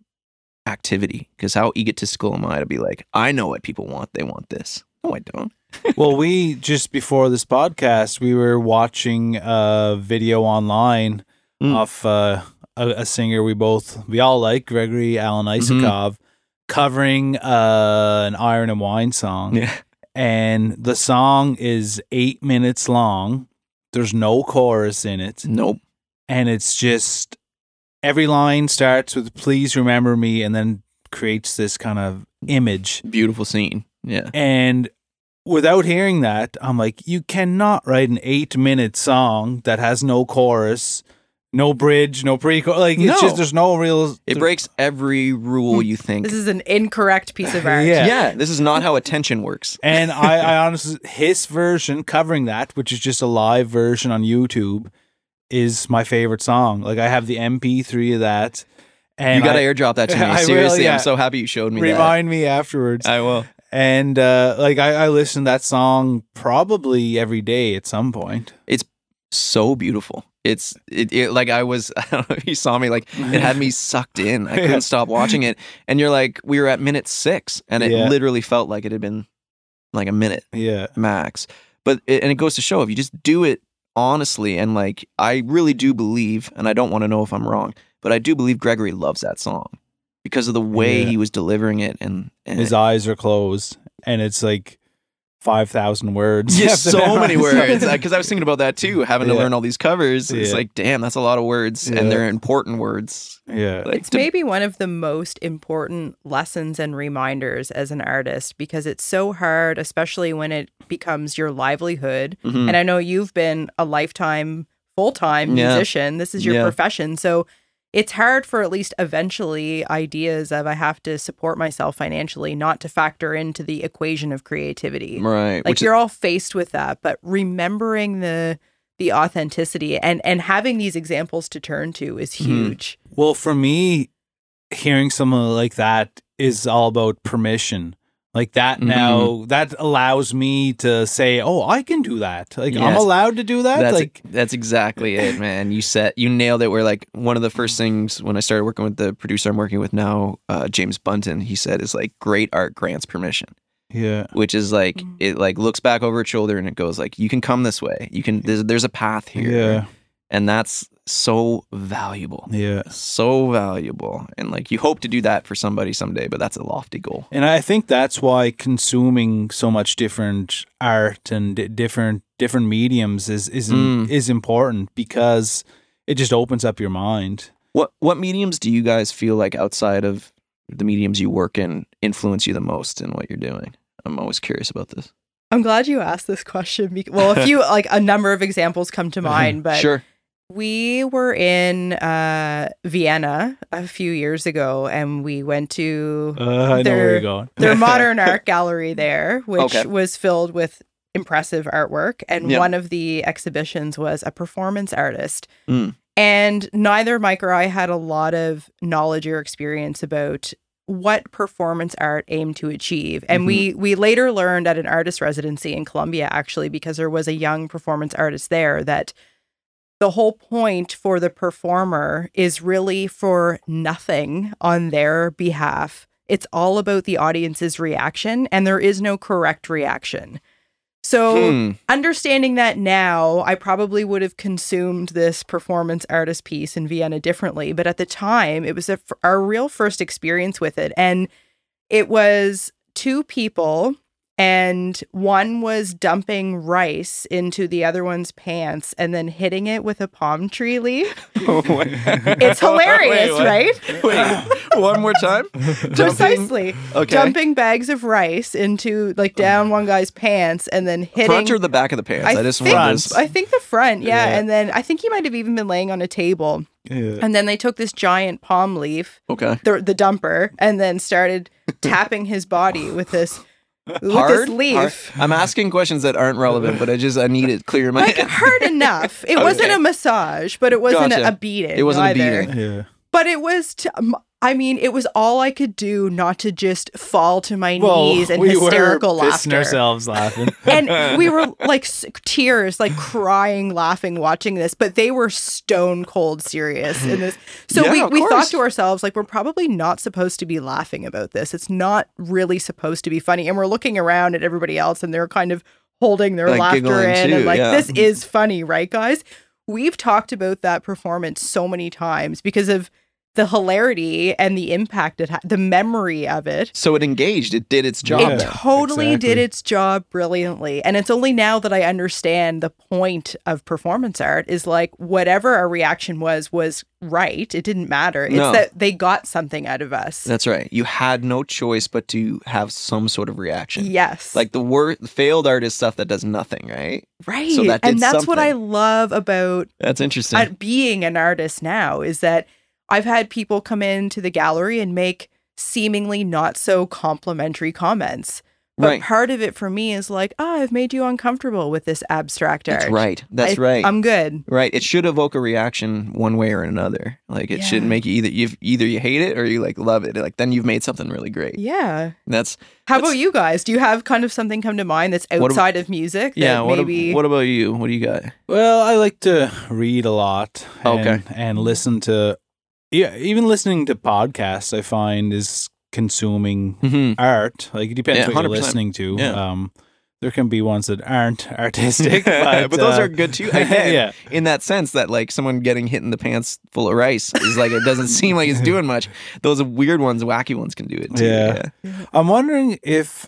activity. Because how egotistical am I to be like, I know what people want. They want this. No, I don't. well, we just before this podcast, we were watching a video online Mm. of uh, a, a singer we both we all like, Gregory Alan Mm-hmm. Covering uh, an Iron and Wine song, Yeah. and the song is eight minutes long. There's no chorus in it, Nope. and it's just every line starts with "Please remember me," and then creates this kind of image. Beautiful scene. Yeah. And without hearing that, I'm like, you cannot write an eight minute song that has no chorus, no bridge, no pre Like, it's No. just, there's no real. It breaks every rule you think. This is an incorrect piece of art. Yeah. yeah. This is not how attention works. And I, I honestly, his version covering that, which is just a live version on YouTube, is my favorite song. Like, I have the MP3 of that. And you got to I- airdrop that to me. I will, Seriously, yeah. I'm so happy you showed me remind me afterwards. that. I will. and uh, like, I, I listen to that song probably every day at some point. It's so beautiful. It's it, it like I was. I don't know if you saw me. Like it had me sucked in. I couldn't stop watching it. And you're like, we were at minute six, and it Yeah. literally felt like it had been like a minute Yeah. max. But it, and it goes to show if you just do it honestly and like I really do believe, and I don't want to know if I'm wrong, but I do believe Gregory loves that song because of the way Yeah. he was delivering it and, and his eyes are closed and it's like 5000 words Yeah, You have to so many words. Because I was thinking about that too, having to learn all these covers. It's like, damn, that's a lot of words, Yeah. and they're important words. yeah Like, It's to- maybe one of the most important lessons and reminders as an artist because it's so hard, especially when it becomes your livelihood. Mhm. And I know you've been a lifetime, full time Yeah. musician. This is your Yeah. profession. So it's hard for at least eventually ideas of I have to support myself financially not to factor into the equation of creativity. Right. Like which you're all faced with that, but remembering the the authenticity and and having these examples to turn to is Mhm. huge. Well, for me, hearing someone like that is all about permission. Like that Mhm. now, that allows me to say, "Oh, I can do that. Like I'm allowed to do that." that's like, that's exactly it, man. You said you nailed it. Where like one of the first things when I started working with the producer I'm working with now, uh, James Bunton, he said is like great art grants permission, yeah, which is like Mm. it like looks back over its shoulder and it goes like you can come this way. You can there's there's a path here, yeah, and that's so valuable, yeah. so valuable, and like you hope to do that for somebody someday, but that's a lofty goal. And I think that's why consuming so much different art and di- different different mediums is is Mm. is important because it just opens up your mind. What what mediums do you guys feel like outside of the mediums you work in influence you the most in what you're doing? I'm always curious about this. I'm glad you asked this question. bec- Well, a few like a number of examples come to mind, but sure. We were in uh, Vienna a few years ago, and we went to Uh, I know where going. their modern art gallery there, which Okay. was filled with impressive artwork. And Yeah. one of the exhibitions was a performance artist. Mm. And neither Mike or I had a lot of knowledge or experience about what performance art aimed to achieve. And we we later learned at an artist residency in Colombia actually because there was a young performance artist there that the whole point for the performer is really for nothing on their behalf. It's all about the audience's reaction, and there is no correct reaction. So, Hmm. understanding that now, I probably would have consumed this performance artist piece in Vienna differently. But at the time, it was a, our real first experience with it. And it was two people, and one was dumping rice into the other one's pants and then hitting it with a palm tree leaf. It's hilarious, what? right? Wait, one more time. Dumping- Precisely. Okay. Dumping bags of rice into like down one guy's pants and then hitting Front or the back of the pants? I, just think, want. I think the front, yeah. Yeah. And then I think he might have even been laying on a table. Yeah. And then they took this giant palm leaf, Okay. the, the dumper, and then started tapping his body with this with Hard? this leaf. Hard? I'm asking questions that aren't relevant, but I just I need it clear in my Like head. hard enough. It wasn't Okay. a massage, but it wasn't Gotcha. a, a beating. It wasn't a either. beating. Yeah. But it was. T- m- I mean, it was all I could do not to just fall to my Well, knees and we hysterical were laughter. ourselves laughing. and we were like s- tears, like crying, laughing, watching this, but they were stone cold serious in this. So Yeah, we, we thought to ourselves, like, we're probably not supposed to be laughing about this. It's not really supposed to be funny. And we're looking around at everybody else and they're kind of holding their Like laughter in too, and like, yeah. this mm-hmm. is funny, right, guys? We've talked about that performance so many times because of the hilarity and the impact it had, the memory of it. So it engaged. It did its job. Yeah. It then. totally did its job brilliantly. And it's only now that I understand the point of performance art is like whatever our reaction was, was right. It didn't matter. It's No. that they got something out of us. That's right. You had no choice but to have some sort of reaction. yes. Like the wor- failed art is stuff that does nothing, right? right. so that did and that's what I love about That's interesting. at being an artist now is that I've had people come into the gallery and make seemingly not so complimentary comments. But right. part of it for me is like, oh, I've made you uncomfortable with this abstract art. That's right. That's I- right. I'm good. right. It should evoke a reaction one way or another. Like it should Yeah. make you either you either you hate it or you like love it. Like then you've made something really great. Yeah. That's How That's- about you guys? Do you have kind of something come to mind that's What ab- outside of music? That yeah. What, ab- maybe. what about you? What do you got? Well, I like to read a lot. And, Okay. And listen to, yeah, even listening to podcasts, I find is consuming Mm-hmm. art. Like it depends Yeah, what you're listening to. Yeah. Um, there can be ones that aren't artistic, but, but those uh, are good too. Again, yeah. in that sense that like someone getting hit in the pants full of rice is like it doesn't seem like it's doing much. Those weird ones, wacky ones can do it too. Yeah. I'm wondering if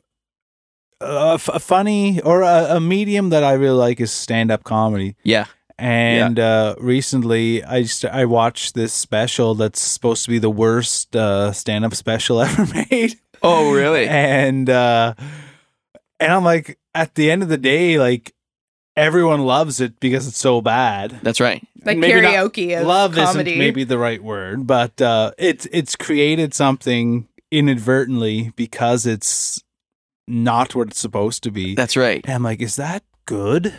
a, f- a funny or a, a medium that I really like is stand up comedy. Yeah. And uh, recently, I just I watched this special that's supposed to be the worst uh, stand up special ever made. Oh, really? and uh, and I'm like, at the end of the day, like everyone loves it because it's so bad. That's right. Like Maybe karaoke of Love comedy. isn't maybe the right word, but uh, it's it's created something inadvertently because it's not what it's supposed to be. That's right. And I'm like, is that good?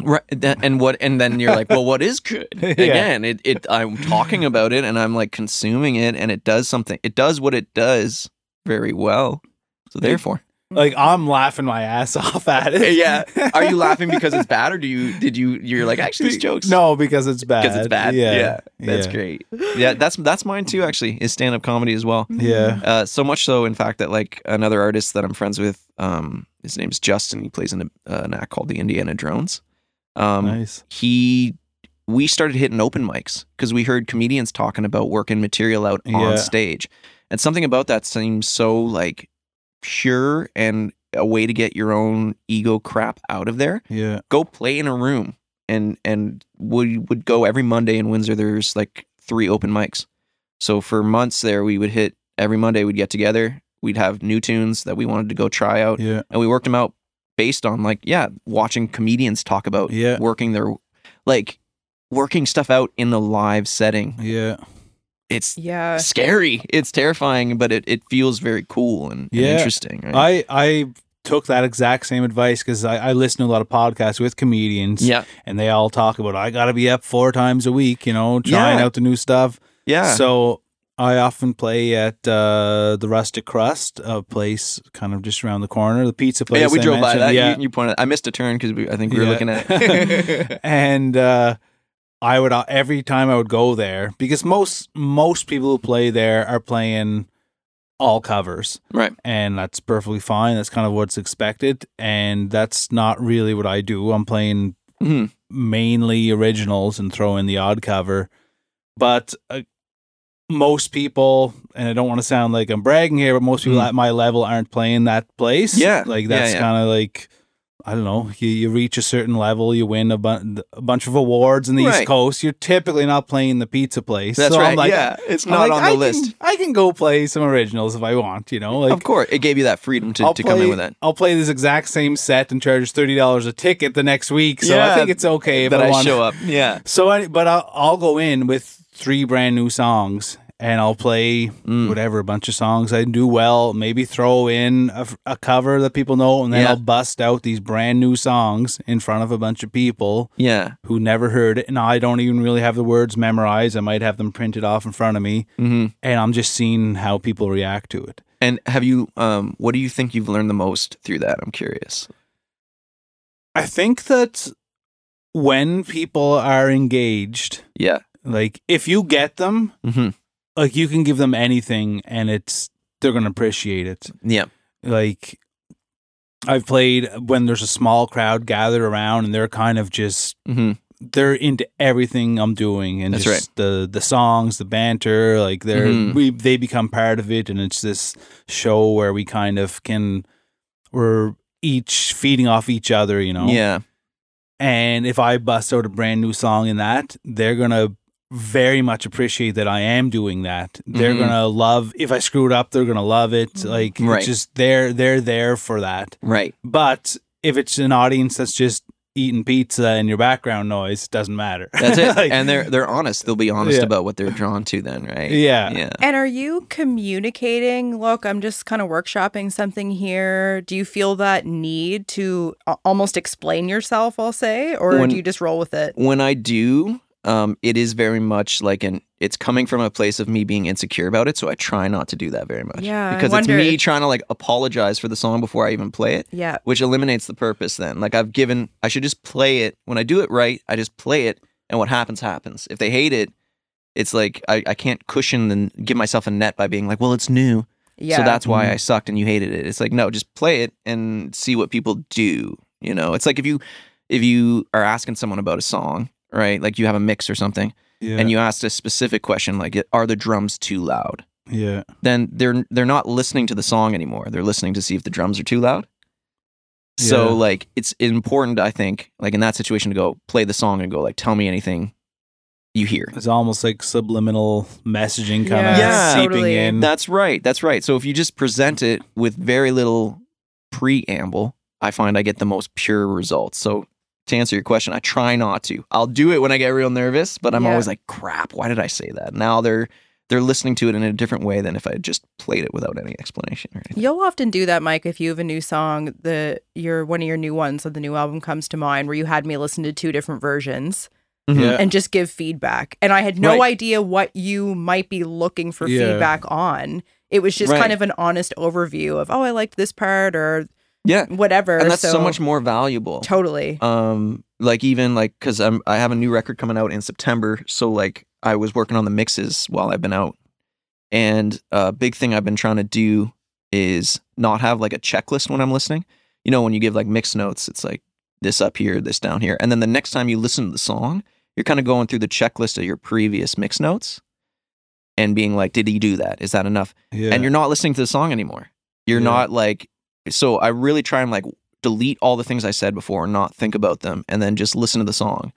Right. That, and what? And then you're like, well, what is good? Yeah. Again, it, it. I'm talking about it, and I'm like consuming it, and it does something. It does what it does very well. So therefore, Like I'm laughing my ass off at it. yeah. Are you laughing because it's bad, or do you? Did you? You're like, actually, this joke's No, because it's bad. because it's bad. Yeah, that's yeah. great. Yeah, that's that's mine too. Actually, is stand up comedy as well. Yeah, Uh, so much so, in fact, that like another artist that I'm friends with, um, his name's Justin. He plays in a, uh, an act called the Indiana Drones. Um, nice. he we started hitting open mics because we heard comedians talking about working material out Yeah. on stage. And something about that seems so like pure and a way to get your own ego crap out of there. Yeah, go play in a room and and we would go every monday in windsor there's like three open mics. So for months there we would hit every monday we'd get together we'd have new tunes that we wanted to go try out yeah, and we worked them out based on like yeah watching comedians talk about Yeah. working their like working stuff out in the live setting yeah. it's Yeah. scary it's terrifying but it, it feels very cool and, and interesting right? I I took that exact same advice because I, I listen to a lot of podcasts with comedians. yeah and they all talk about I got to be up four times a week, you know, trying Yeah. out the new stuff. yeah So I often play at uh, the Rustic Crust, a place kind of just around the corner, the pizza place. yeah we I drove by that Yeah, you, you pointed i missed a turn because i think we were Yeah. looking at it and uh, I would uh, every time I would go there because most most people who play there are playing all covers, right and that's perfectly fine. That's kind of what's expected, and that's not really what I do. I'm playing Mhm. mainly originals and throw in the odd cover. But uh, most people, and I don't want to sound like I'm bragging here, but most people Mm. at my level aren't playing that place. Yeah. Like that's yeah. kind of like, I don't know, you, you reach a certain level, you win a, bu- a bunch of awards in the East Coast. You're typically not playing the pizza place. that's So right I'm like, yeah it's not like, on the I can- list I can go play some originals if I want, you know? Like, of course it gave you that freedom to, I'll to play, come in with that I'll play this exact same set and charge thirty dollars a ticket the next week. So I think it's okay if that I, i show up yeah So, I, but I'll, I'll go in with three brand new songs, and I'll play Mm. whatever a bunch of songs I do well. Maybe throw in a, a cover that people know, and then Yeah. I'll bust out these brand new songs in front of a bunch of people yeah who never heard it. And I don't even really have the words memorized. I might have them printed off in front of me, hmm and I'm just seeing how people react to it. and have you um what do you think you've learned the most through that i'm curious I think that when people are engaged, yeah like if you get them, hmm like you can give them anything and it's they're to appreciate it. yeah Like I've played when there's a small crowd gathered around and they're kind of just hmm they're into everything I'm doing and That's just the the songs, the banter, like they're Mhm. we they become part of it and it's this show where we kind of can we're each feeding off each other, you know. yeah And if I bust out a brand new song in that, they're gonna very much appreciate that I am doing that. They're Mhm. gonna love if I screw it up, they're gonna love it. Like Right. it's just they're they're there for that. right But if it's an audience that's just eating pizza and your background noise, doesn't matter. That's it. Like, and they're they're honest. They'll be honest Yeah. about what they're drawn to then, right? Yeah. Yeah. And are you communicating? Look, I'm just kind of workshopping something here. Do you feel that need to almost explain yourself, I'll say, or When- do you just roll with it? When I do, um, it is very much like an it's coming from a place of me being insecure about it, so I try not to do that very much. Yeah, I Because it's me wondered. trying to like apologize for the song before I even play it. Yeah. Which eliminates the purpose then. Like I've given I should just play it. When I do it right, I just play it and what happens happens. If they hate it, it's like I, I can't cushion and give myself a net by being like, well, it's new. Yeah. So that's why Mhm. I sucked and you hated it. It's like no, just play it and see what people do. You know, it's like if you if you are asking someone about a song, right? Like you have a mix or something, Yeah. and you asked a specific question like, "Are the drums too loud?" yeah. Then they're they're not listening to the song anymore. They're listening to see if the drums are too loud. So Yeah. like it's important, I think, like in that situation, to go play the song and go like, "Tell me anything you hear." It's almost like subliminal messaging kind Yeah, of Yeah. seeping totally. in. That's right. That's right. So if you just present it with very little preamble, I find I get the most pure results. So to answer your question, I try not to. I'll do it when I get real nervous, but I'm Yeah. always like, crap, why did I say that? Now they're they're listening to it in a different way than if I had just played it without any explanation or anything. You'll often do that, Mike, if you have a new song, the your one of your new ones of the new album comes to mind where you had me listen to two different versions Mhm. Yeah. and just give feedback. And I had no Right. idea what you might be looking for Yeah. feedback on. It was just Right. kind of an honest overview of, oh, I liked this part or Yeah. whatever. And that's so, So- much more valuable. Totally. um like even like because i'm i have a new record coming out in september so like i was working on the mixes while i've been out and a big thing i've been trying to do is not have like a checklist when i'm listening you know when you give like mix notes it's like this up here this down here and then the next time you listen to the song you're kind of going through the checklist of your previous mix notes and being like did he do that is that enough Yeah. and you're not listening to the song anymore. You're Yeah. not like so I really try and like delete all the things I said before and not think about them and then just listen to the song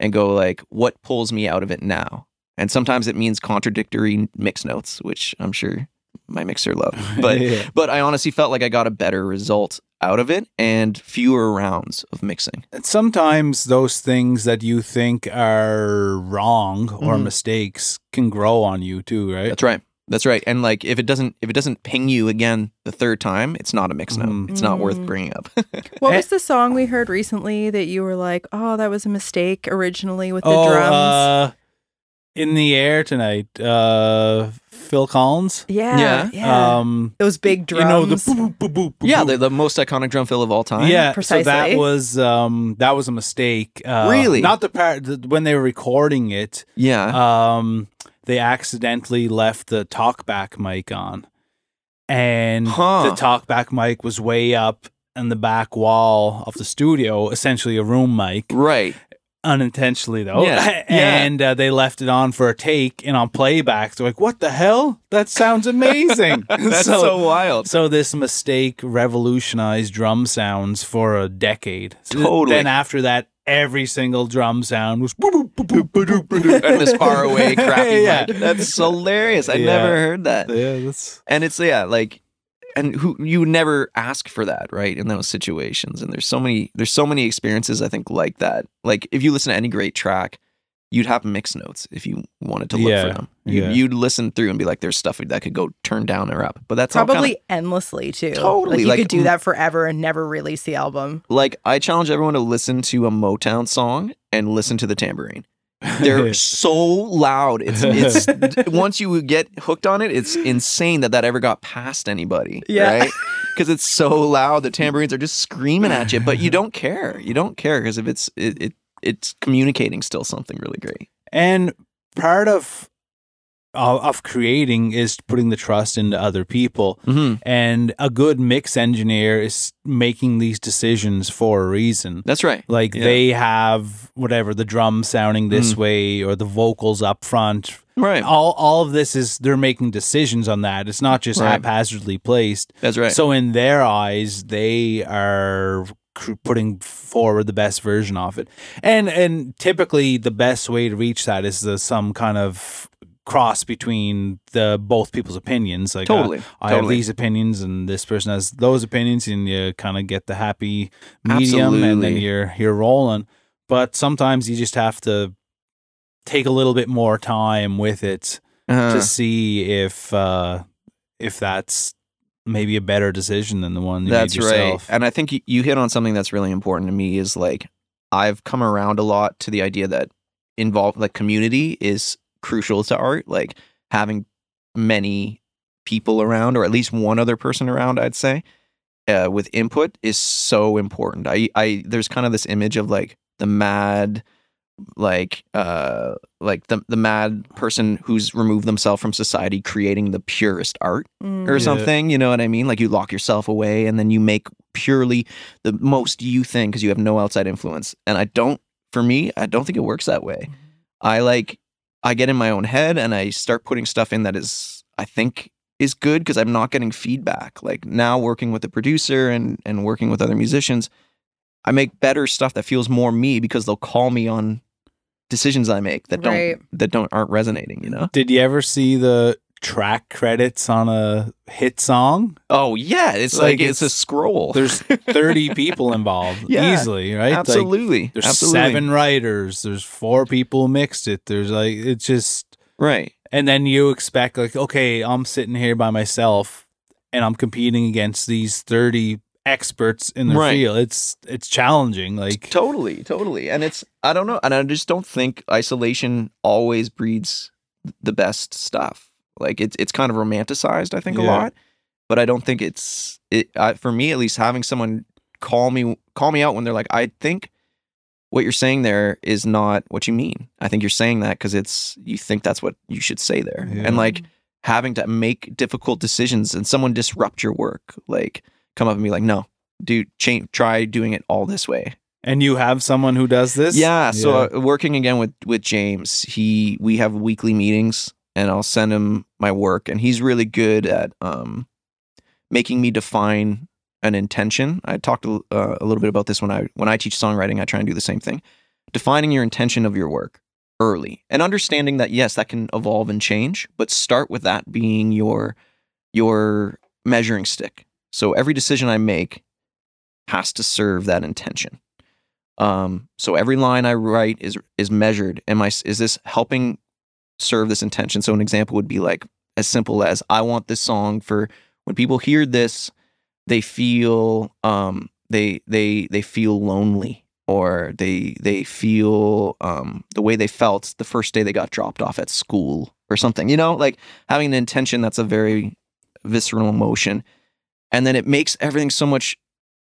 and go like what pulls me out of it now. And sometimes it means contradictory mix notes, which I'm sure my mixer loved. But Yeah. but I honestly felt like I got a better result out of it and fewer rounds of mixing. And sometimes those things that you think are wrong or Mhm. mistakes can grow on you too, right? That's right. That's right. And like if it doesn't if it doesn't ping you again the third time, it's not a mix note. Mhm. It's not worth Mm. bringing up. What Eh. was the song we heard recently that you were like, oh, that was a mistake originally with the oh, drums? uh, in the air tonight, uh, Phil Collins. yeah. yeah. Yeah. Um, Those big drums. you know the boop, boop, boop, boop, boop, yeah, the, the most iconic drum fill of all time. yeah. So Precisely. that was um that was a mistake. Uh, Really? Not the part the, when they were recording it. Yeah. Um, they accidentally left the talkback mic on, and Huh. the talkback mic was way up in the back wall of the studio, essentially a room mic. right. unintentionally though. Yeah, yeah. and uh, they left it on for a take and on playback. They're like, "What the hell? That sounds amazing!" That's so, wild. so this mistake revolutionized drum sounds for a decade. So Totally. Then after that, every single drum sound was and this far away crappy yeah. mic. That's hilarious. I Yeah. never heard that. Yeah, that's And it's yeah, like and who you never ask for that, right? In those situations. And there's so many there's so many experiences I think like that. Like if you listen to any great track, you'd have mixed notes if you wanted to look Yeah, for them. You'd, yeah. you'd listen through and be like, there's stuff that could go turn down or up. But that's all Probably kinda- endlessly too. Totally, Like you like, could do that forever and never release the album. like I challenge everyone to listen to a Motown song and listen to the tambourine. They're so loud. It's it's once you get hooked on it, it's insane that that ever got past anybody. Yeah. Right? Because it's so loud. The tambourines are just screaming at you, but you don't care. You don't care because if it's it, it it's communicating still something really great. and part of of of creating is putting the trust into other people. Mm-hmm. And a good mix engineer is making these decisions for a reason. That's right. Like Yeah. they have whatever the drum sounding this Mm. way or the vocals up front. Right. All all of this is they're making decisions on that. It's not just Right. haphazardly placed. That's right. So in their eyes, they are putting forward the best version of it. And and typically the best way to reach that is the, some kind of cross between the both people's opinions. Like uh, totally. I have these opinions and this person has those opinions and you kind of get the happy medium and then you're you're rolling. But sometimes you just have to take a little bit more time with it Uh, to see if uh if that's maybe a better decision than the one you That's right. And I think you, you hit on something that's really important to me is like I've come around a lot to the idea that involved like community is crucial to art. Like having many people around, or at least one other person around, I'd say, uh, with input is so important. I, I there's kind of this image of like the mad like uh like the the mad person who's removed themselves from society creating the purest art Mm. or Yeah. something. You know what I mean? Like you lock yourself away and then you make purely the most you thing because you have no outside influence. And I don't, for me, I don't think it works that way. I like, I get in my own head and I start putting stuff in that is, I think, is good because I'm not getting feedback. Like now working with the producer and and working with other musicians, I make better stuff that feels more me because they'll call me on decisions I make that don't Right. that don't aren't resonating. You know? Did you ever see the track credits on a hit song. Oh yeah, it's Like, like, it's, a scroll. There's 30 people involved Yeah, easily, right? Like, absolutely. there's absolutely. seven writers. There's four people mixed it. There's like it's just, Right. and then you expect like, okay, I'm sitting here by myself, and I'm competing against these 30 experts in the Right. field. It's it's challenging. Like Totally, totally. And it's I don't know, and I just don't think isolation always breeds the best stuff. Like it's it's kind of romanticized, I think, a lot. But I don't think it's it I, for me at least having someone call me call me out when they're like, I think what you're saying there is not what you mean. I think you're saying that because it's you think that's what you should say there. Yeah. And like having to make difficult decisions and someone disrupt your work, like come up and be like, no, dude, change, try doing it all this way. and you have someone who does this. Yeah. So uh, working again with with James, he we have weekly meetings, and I'll send him my work, and he's really good at um making me define an intention. I talked uh, a little bit about this when I when I teach songwriting. I try and do the same thing, defining your intention of your work early, and understanding that yes, that can evolve and change, but start with that being your your measuring stick. So every decision I make has to serve that intention. Um, so every line I write is is measured. Am I is this helping serve this intention? So an example would be like as simple as I want this song for when people hear this, they feel um they they they feel lonely or they they feel um the way they felt the first day they got dropped off at school or something. You know, like having an intention that's a very visceral emotion. And then it makes everything so much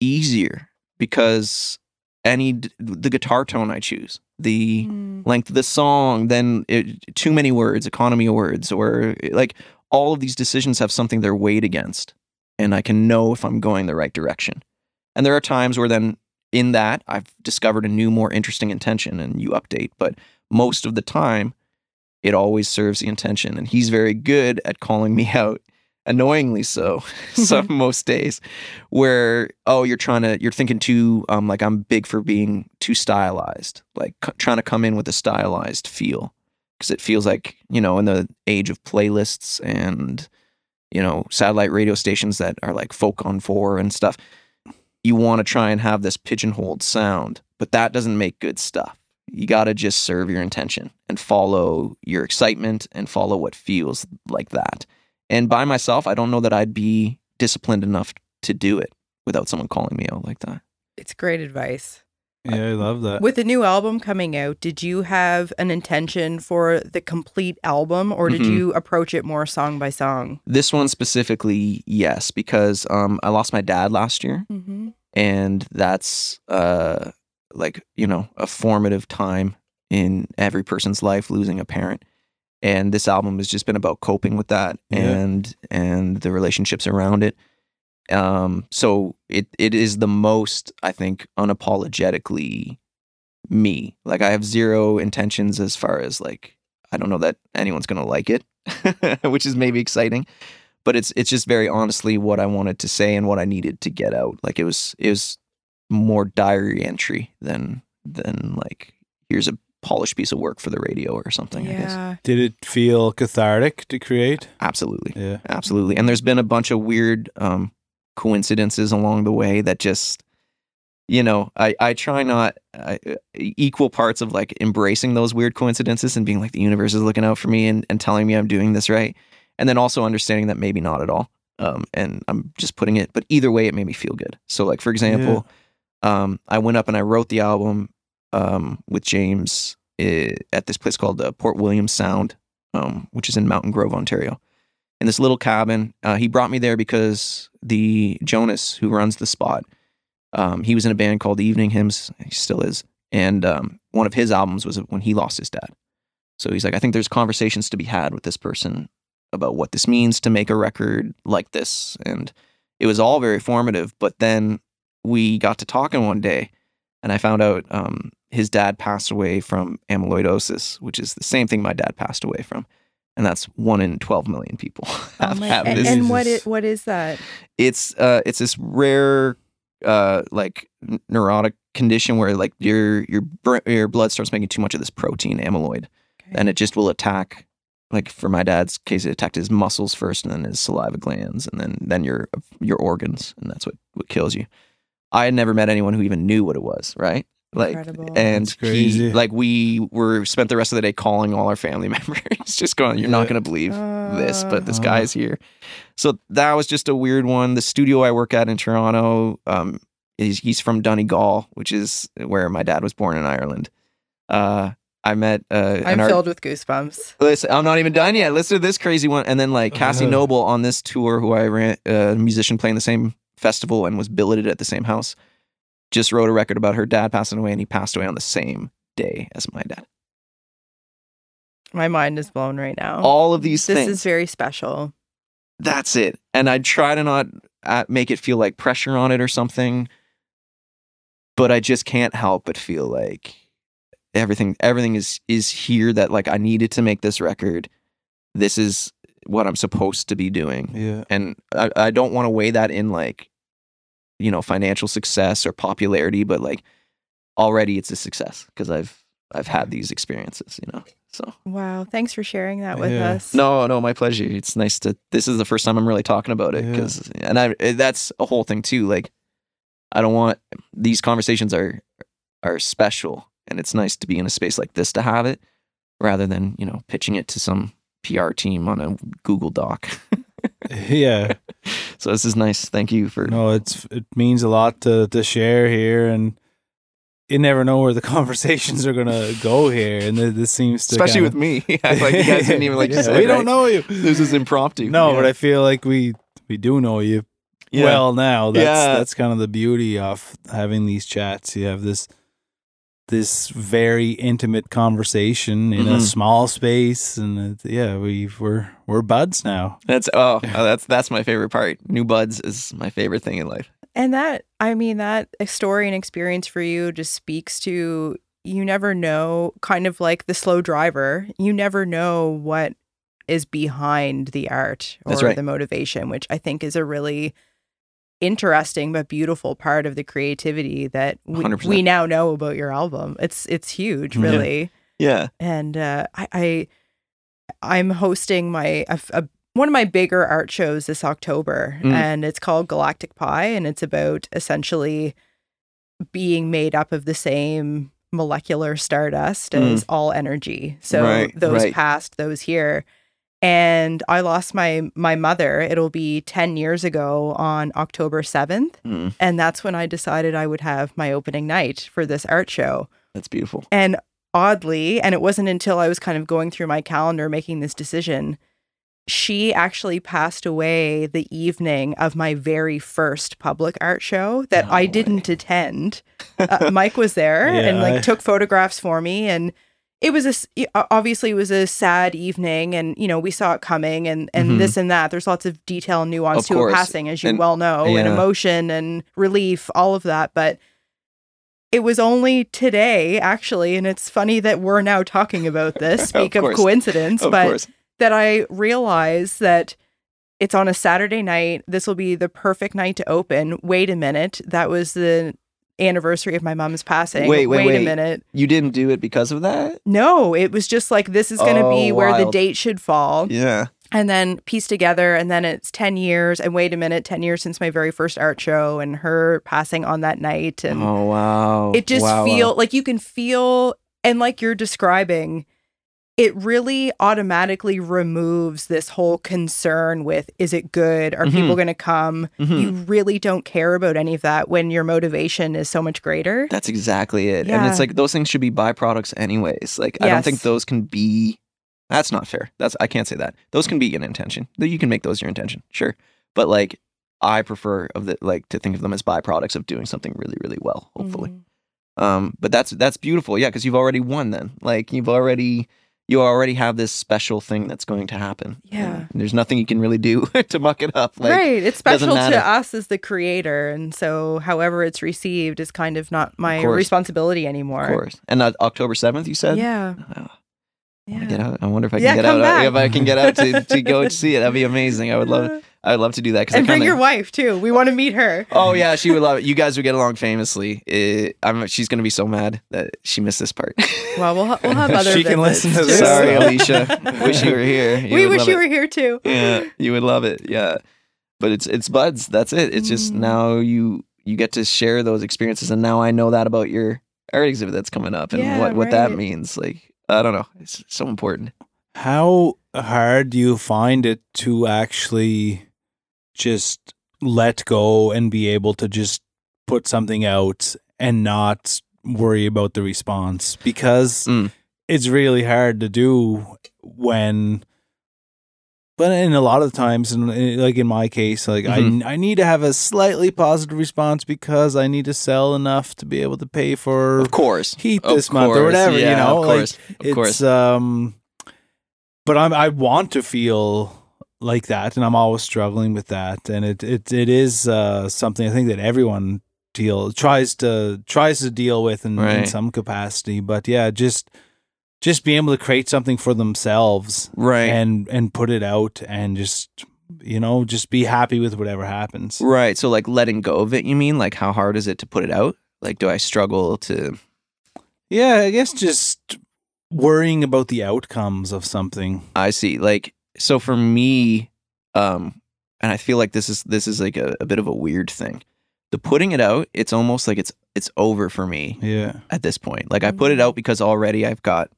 easier because any the guitar tone I choose, the Mm. length of the song, then it, too many words, economy of words, or like all of these decisions have something they're weighed against, and I can know if I'm going the right direction. And there are times where then in that I've discovered a new, more interesting intention, and you update. But most of the time, it always serves the intention, and he's very good at calling me out. Annoyingly so, some most days, where oh you're trying to you're thinking too um like I'm big for being too stylized, like c- trying to come in with a stylized feel. Because it feels like you know in the age of playlists and you know satellite radio stations that are like folk on four and stuff you want to try and have this pigeonholed sound but that doesn't make good stuff. You got to just serve your intention and follow your excitement and follow what feels like that and by myself i don't know that i'd be disciplined enough to do it without someone calling me out like that It's great advice. Yeah, I love that. With the new album coming out, did you have an intention for the complete album or did Mhm. you approach it more song by song? this one specifically yes because um, i lost my dad last year Mm-hmm. and that's uh like you know a formative time in every person's life losing a parent and this album has just been about coping with that Yeah. and and the relationships around it um so it it is the most i think unapologetically me like i have zero intentions as far as like i don't know that anyone's going to like it which is maybe exciting but it's it's just very honestly what I wanted to say and what I needed to get out. Like it was it was more diary entry than than like here's a polished piece of work for the radio or something. I guess Yeah. Did it feel cathartic to create? absolutely, Yeah. absolutely. And there's been a bunch of weird um, coincidences along the way that just you know I I try not I, equal parts of like embracing those weird coincidences and being like the universe is looking out for me and, and telling me I'm doing this right. And then also understanding that maybe not at all. Um, and I'm just putting it, but either way, it made me feel good. So, like for example, um, I went up and I wrote the album um, with James eh, at this place called uh, Port William Sound, um, which is in Mountain Grove, Ontario. In this little cabin, uh, he brought me there because the Jonas, who runs the spot, um, he was in a band called the Evening Hymns. He still is, and um, one of his albums was when he lost his dad. So he's like, I think there's conversations to be had with this person about what this means to make a record like this, and it was all very formative. But then we got to talking one day, and I found out um, his dad passed away from amyloidosis, which is the same thing my dad passed away from, and that's one in twelve million people have, Oh my- have and, this. and what is, what is that? it's uh, it's this rare uh, like neurotic condition where like your your your blood starts making too much of this protein amyloid, Okay. and it just will attack like for my dad's case, it attacked his muscles first, and then his saliva glands, and then then your your organs, and that's what what kills you. I had never met anyone who even knew what it was, right? Like, Incredible. and That's crazy. he, like we were spent the rest of the day calling all our family members, just going, "You're not going to believe this, but this Uh. guy's here." So that was just a weird one. The studio I work at in Toronto, um, is he's from Donegal, which is where my dad was born in Ireland. Uh, I met uh, I'm art- filled with goosebumps. Listen, I'm not even done yet. Listen to this crazy one. And then like Cassie Uh-huh. Noble on this tour, who I ran, uh, a musician playing the same festival and was billeted at the same house, just wrote a record about her dad passing away, and he passed away on the same day as my dad. My mind is blown right now. All of these this things. is very special. that's it. And I try to not uh, make it feel like pressure on it or something, but I just can't help but feel like everything everything is is here that like I needed to make this record. This is what I'm supposed to be doing. Yeah. and I, I don't want to weigh that in like you know financial success or popularity but like already it's a success because i've i've had these experiences you know so Wow. Thanks for sharing that with Yeah. us. no no my pleasure it's nice to this is the first time i'm really talking about it Yeah. because and i that's a whole thing too like i don't want these conversations are are special and it's nice to be in a space like this to have it rather than you know pitching it to some pr team on a google doc Yeah. so this is nice thank you for No, it's it means a lot to to share here, and you never know where the conversations are gonna go here, and th- this seems to especially with kinda- me. like you guys didn't even like Yeah, said, we don't right? know you. This is impromptu. No, Yeah. but I feel like we we do know you Yeah. well now. That's Yeah. that's kind of the beauty of having these chats. You have this this very intimate conversation in a Mhm. small space, and it, yeah, we we're we're buds now. that's oh, oh, that's that's my favorite part. New buds is my favorite thing in life. And that, I mean, that story and experience for you just speaks to you never know, kind of like the slow driver, you never know what is behind the art or That's right. the motivation, which I think is a really interesting but beautiful part of the creativity that we, 100%. we now know about your album. It's it's huge, really. Yeah. and uh, I, I I'm hosting my a, a- one of my bigger art shows this October, Mm. and it's called Galactic Pie, and it's about essentially being made up of the same molecular stardust as all energy. So Mm. Right, those right. past, those here. And I lost my my mother. It'll be 10 years ago on October 7th. Mm, And that's when I decided I would have my opening night for this art show. that's beautiful. And oddly, and it wasn't until I was kind of going through my calendar making this decision, she actually passed away the evening of my very first public art show that No I way. didn't attend. Uh, Mike was there and like I- took photographs for me and it was a obviously it was a sad evening and you know we saw it coming and and Mhm. this and that there's lots of detail and nuance Of to course. a passing as you And- well know and emotion and relief all of that but it was only today actually and it's funny that we're now talking about this speak of, course. coincidence Of but course. that i realized that it's on a saturday night this will be the perfect night to open wait a minute that was the anniversary of my mom's passing Wait, wait, a wait. minute You didn't do it because of that? no it was just like this is going to Oh, be where the date should fall Yeah. and then piece together and then it's 10 years and wait a minute 10 years since my very first art show and her passing on that night and oh wow. it just Wow, wow. feel like you can feel and like you're describing it really automatically removes this whole concern with is it good are Mhm. people going to come Mhm. you really don't care about any of that when your motivation is so much greater That's exactly it. And it's like those things should be byproducts anyways. Like I don't think those can be that's not fair. That's I can't say that. Those can be an intention. You can make those your intention. Sure. But like I prefer of the like to think of them as byproducts of doing something really, really well, hopefully. Mm. Um, but that's that's beautiful, yeah, because you've already won. Then, like you've already you already have this special thing that's going to happen. Yeah. And there's nothing you can really do to muck it up. Like, right it's special matter. to us as the creator and so however it's received is kind of not my course. responsibility anymore of course. And uh, October seventh, you said. yeah Oh, I get out. I wonder if I can Yeah, get come out. back. If I can get out to, to go and see it, that'd be amazing. I would love. I would love to do that. 'cause I And bring kinda- your wife too. We want to meet her. Oh yeah, she would love it. You guys would get along famously. It, I'm, she's gonna be so mad that she missed this part. Well, we'll, ha- we'll have other. She can listen to this. Sorry, Alicia. Wish you were here. You we wish love you it. were here too. Yeah, you would love it. Yeah, but it's it's buds. That's it. It's just Mm. now you you get to share those experiences, and now I know that about your art exhibit that's coming up, and Yeah, what what that means. Like I don't know. It's so important. How hard do you find it to actually just let go and be able to just put something out and not worry about the response? Because Mm. it's really hard to do when. But in a lot of times, and like in my case, like Mhm. I I need to have a slightly positive response because I need to sell enough to be able to pay for Of course. heat Of this month or whatever. Yeah, you know, of like, course. of it's course. um but I'm I want to feel like that and I'm always struggling with that and it it it is uh something I think that everyone deal tries to tries to deal with in, in some capacity but yeah just just being able to create something for themselves right. and and put it out and just you know just be happy with whatever happens Right. So like letting go of it, you mean? Like how hard is it to put it out? Like do I struggle to yeah I guess just worrying about the outcomes of something I see. Like so for me, um, and I feel like this is this is like a, a bit of a weird thing. The putting it out, it's almost like it's it's over for me yeah at this point. Like I put it out because already I've got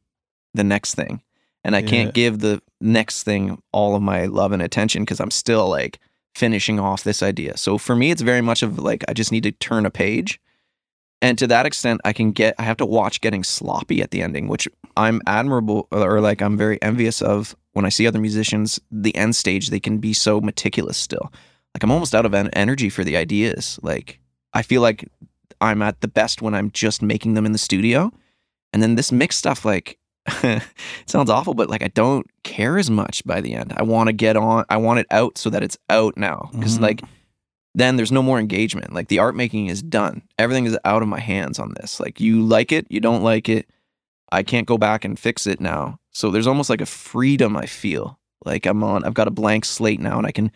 the next thing. And I Yeah. can't give the next thing all of my love and attention because I'm still like finishing off this idea. So for me, it's very much of like I just need to turn a page. And to that extent, I can get, I have to watch getting sloppy at the ending, which I'm admirable or like I'm very envious of when I see other musicians, the end stage, they can be so meticulous still. Like I'm almost out of en- energy for the ideas. Like I feel like I'm at the best when I'm just making them in the studio. And then this mix stuff, like, it sounds awful, but like I don't care as much by the end. I want to get on, I want it out so that it's out now. because Mhm. like, then there's no more engagement. Like the art making is done. Everything is out of my hands on this. Like you like it, you don't like it. I can't go back and fix it now. So there's almost like a freedom I feel. Like I'm on I've got a blank slate now and I can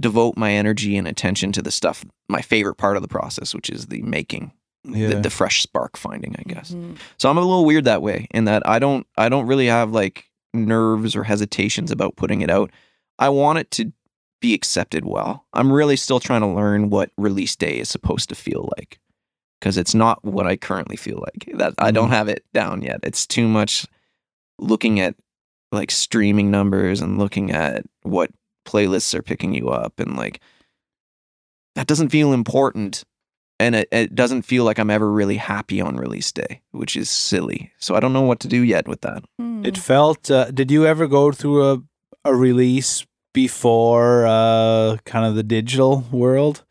devote my energy and attention to the stuff my favorite part of the process, which is the making, yeah the, the fresh spark finding, I guess. Mhm. So I'm a little weird that way in that I don't I don't really have like nerves or hesitations about putting it out. I want it to be accepted well. I'm really still trying to learn what release day is supposed to feel like because it's not what I currently feel like. That I don't have it down yet. It's too much looking at like streaming numbers and looking at what playlists are picking you up and like that doesn't feel important and it, it doesn't feel like I'm ever really happy on release day, which is silly. So I don't know what to do yet with that. Hmm. It felt. Uh, did you ever go through a a release before uh, kind of the digital world?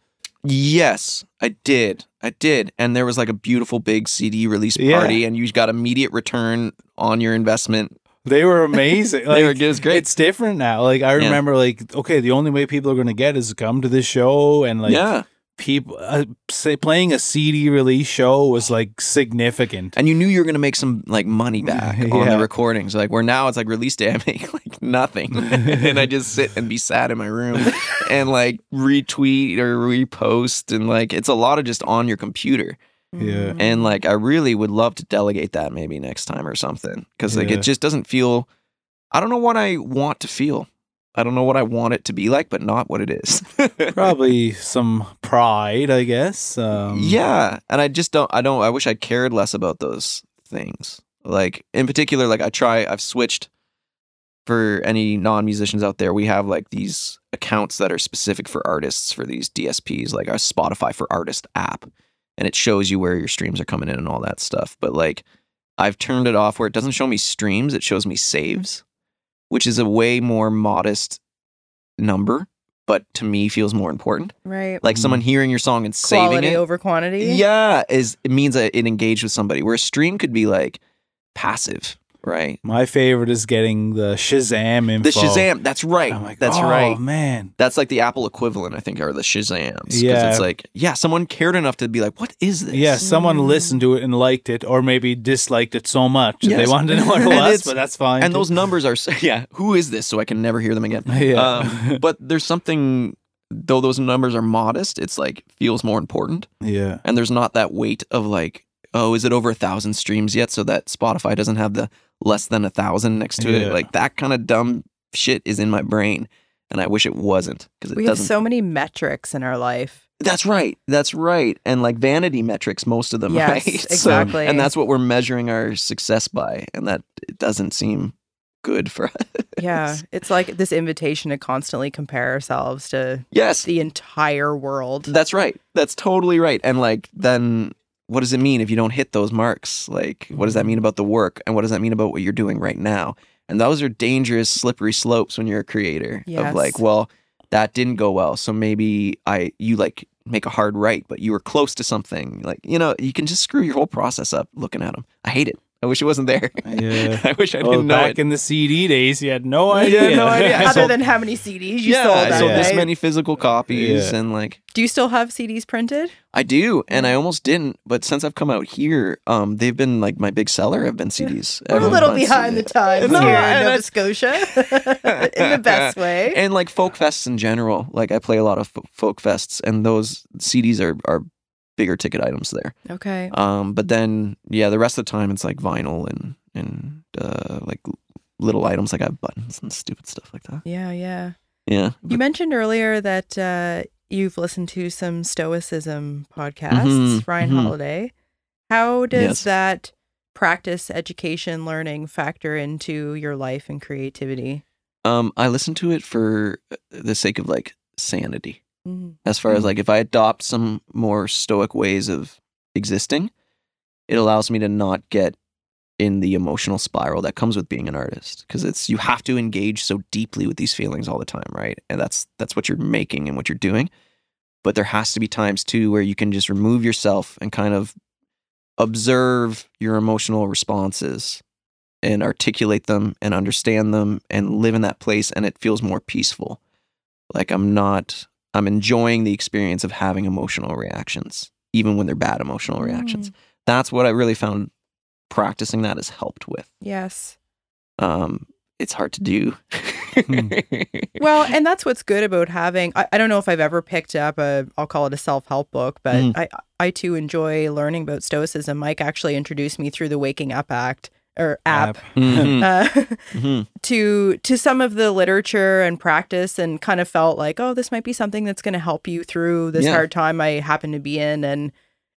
Yes, I did. I did. And there was like a beautiful big CD release Yeah. party, and you got immediate return on your investment. They were amazing. they were, Like, it was great. It's different now. Like I Yeah. remember, like okay, the only way people are going to get is to come to this show, and like yeah. People uh, say playing a CD release show was like significant. And you knew you were going to make some like money back on the recordings. Like where now it's like release day, I make like nothing. and I just sit and be sad in my room and like retweet or repost. And like it's a lot of just on your computer. Yeah. Mhm. And like, I really would love to delegate that maybe next time or something. Cause like, Yeah. it just doesn't feel, I don't know what I want to feel. I don't know what I want it to be like, but not what it is. Probably some pride, I guess. Um, yeah. And I just don't, I don't, I wish I cared less about those things. Like, in particular, like, I try, I've switched for any non musicians out there. We have like these accounts that are specific for artists for these DSPs, like our Spotify for Artist app. And it shows you where your streams are coming in and all that stuff. But like, I've turned it off where it doesn't show me streams, it shows me saves, which is a way more modest number, but to me feels more important. right. Like someone mm-hmm. hearing your song and saving Quality it. over quantity. Yeah, is it means that it engaged with somebody. Where a stream could be like passive right? My favorite is getting the Shazam info. The Shazam. That's right. Like, that's oh, right. man. That's like the Apple equivalent, I think, are the Shazams. Yeah. it's like, yeah, someone cared enough to be like, what is this? Yeah, someone Mm. listened to it and liked it, or maybe disliked it so much that they wanted to know what it was, but that's fine. And too. those numbers are, yeah, who is this? So I can never hear them again. Yeah. Um, but there's something, though those numbers are modest, it's like feels more important. yeah. And there's not that weight of like, oh, is it over a thousand streams yet? So that Spotify doesn't have the less than a thousand next to Yeah. it. Like that kind of dumb shit is in my brain. And I wish it wasn't because We have doesn't. so many metrics in our life. That's right. That's right. And like vanity metrics, most of them, Yes, right? So- exactly. and that's what we're measuring our success by. And that it doesn't seem good for us. Yeah, it's like this invitation to constantly compare ourselves to Yes. the entire world. That's right. That's totally right. And like, then what does it mean if you don't hit those marks? Like, what does that mean mm-hmm. about the work? And what does that mean about what you're doing right now? And those are dangerous, slippery slopes when you're a creator Yes. of like, well, that didn't go well. So maybe I, you like make a hard right, but you were close to something. Like, you know, you can just screw your whole process up looking at them. I hate it. I wish it wasn't there. Yeah. I wish I didn't know back it. in the CD days, you had no Yeah, idea. no idea. Other sold- than how many CDs you yeah, sold I sold Yeah. this many physical copies Yeah. and like Do you still have CDs printed? I do, and I almost didn't. But since I've come out here, um, they've been like my big seller. Have been CDs. We're a little behind the times No, here in Nova that's- Scotia, in the best way. and like folk fests in general. Like I play a lot of fo- folk fests, and those CDs are are bigger ticket items there. Okay. Um, but then yeah, the rest of the time it's like vinyl and and uh, like little items like I have buttons and stupid stuff like that. Yeah, yeah. Yeah, You mentioned earlier that uh, you've listened to some Stoicism podcasts, Mhm, Ryan mhm. Holiday. How does Yes. that practice, education, learning factor into your life and creativity? um, I listen to it for the sake of like sanity. Mhm. as far as Mm. like if I adopt some more stoic ways of existing, it allows me to not get in the emotional spiral that comes with being an artist because it's you have to engage so deeply with these feelings all the time, right? And that's that's what you're making and what you're doing. But there has to be times too where you can just remove yourself and kind of observe your emotional responses and articulate them and understand them and live in that place and it feels more peaceful. Like I'm not I'm enjoying the experience of having emotional reactions, even when they're bad emotional reactions. That's what I really found practicing that has helped with. Yes. Um, it's hard to do. Hmm. Well, and that's what's good about having. I, I don't know if I've ever picked up a, I'll call it a self help book, but Mhm. I, I too enjoy learning about Stoicism. Mike actually introduced me through the Waking Up Act or app. Mhm, Uh, mhm. to to some of the literature and practice and kind of felt like oh this might be something that's going to help you through this Yeah. hard time i happen to be in and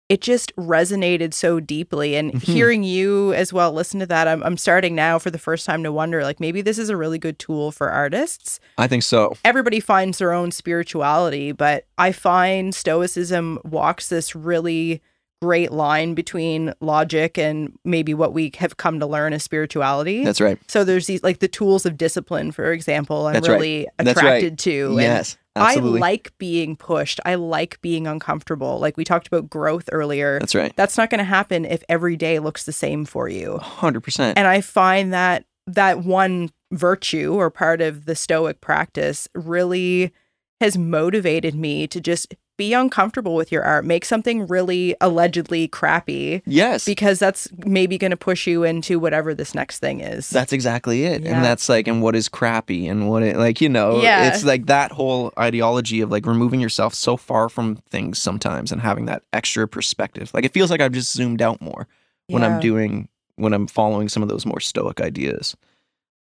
it just resonated so deeply and Mhm. hearing you as well listen to that I'm, I'm starting now for the first time to wonder like maybe this is a really good tool for artists I think so. everybody finds their own spirituality but i find stoicism walks this really great line between logic and maybe what we have come to learn as spirituality That's right. so there's these like the tools of discipline, for example, I'm That's right. really That's attracted right. to. And Yes, absolutely. I like being pushed. I like being uncomfortable. Like we talked about growth earlier. That's right. That's not going to happen if every day looks the same for you. Hundred percent. And I find that that one virtue or part of the stoic practice really has motivated me to just be uncomfortable with your art, make something really allegedly crappy Yes, because that's maybe going to push you into whatever this next thing is. that's exactly it. Yeah. And that's like, and what is crappy, and what it like, you know, Yeah. it's like that whole ideology of like removing yourself so far from things sometimes and having that extra perspective. Like it feels like I've just zoomed out more when I'm doing when I'm following some of those more stoic ideas.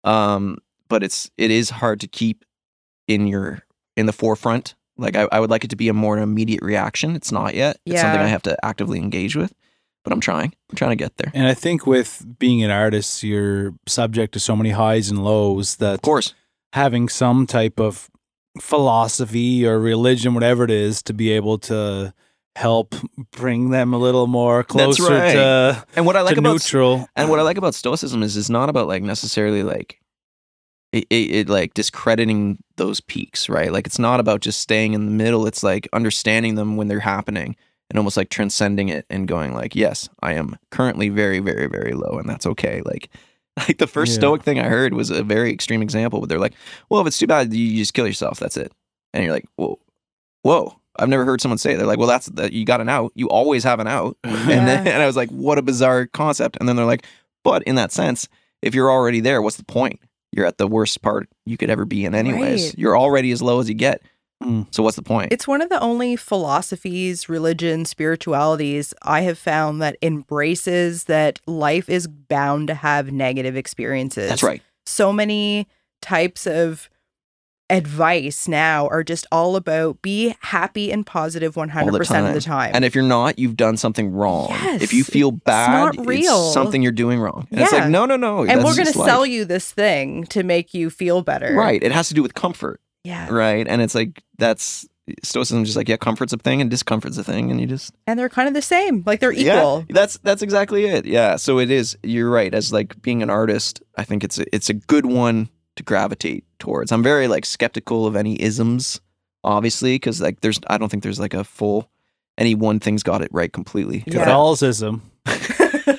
Um, but it's it is hard to keep in your in the forefront. Like I, I would like it to be a more immediate reaction. It's not yet. It's something I have to actively engage with. But I'm trying. I'm trying to get there. And I think with being an artist, you're subject to so many highs and lows that Of course. having some type of philosophy or religion, whatever it is, to be able to help bring them a little more That's closer right. to, And what I like about neutral. And what I like about Stoicism is it's not about like necessarily like it, it, it like discrediting those peaks, right? Like it's not about just staying in the middle. It's like understanding them when they're happening and almost like transcending it and going like, yes, I am currently very, very, very low, and that's okay. Like Like the first Yeah. stoic thing I heard was a very extreme example, but they're like, "Well, if it's too bad, you just kill yourself. That's it." And you're like, "Whoa, whoa." I've never heard someone say it. They're like, "Well, that's that. You got an out. You always have an out." And then and I was like, "What a bizarre concept." And then they're like, "But in that sense, if you're already there, what's the point? You're at the worst part you could ever be in, anyways. Right. You're already as low as you get. Mm. So what's the point?" It's one of the only philosophies, religions, spiritualities I have found that embraces that life is bound to have negative experiences. That's right. So many types of advice now are just all about be happy and positive 100% of the time. And if you're not, you've done something wrong. Yes. If you feel bad, not real. something you're doing wrong. And it's like, no, no, no. and we're going to sell you this thing to make you feel better. Right. It has to do with comfort. Yeah. Right. And it's like, that's Stoicism, just like, yeah, comfort's a thing and discomfort's a thing. And you just, And they're kind of the same. Like they're equal. Yeah, that's that's exactly it. Yeah. So it is. You're right. As like being an artist, I think it's a, it's a good one to gravitate towards. I'm very like skeptical of any isms, obviously, because like there's I don't think there's like a full any one thing's got it right completely. Yeah. Catholicism.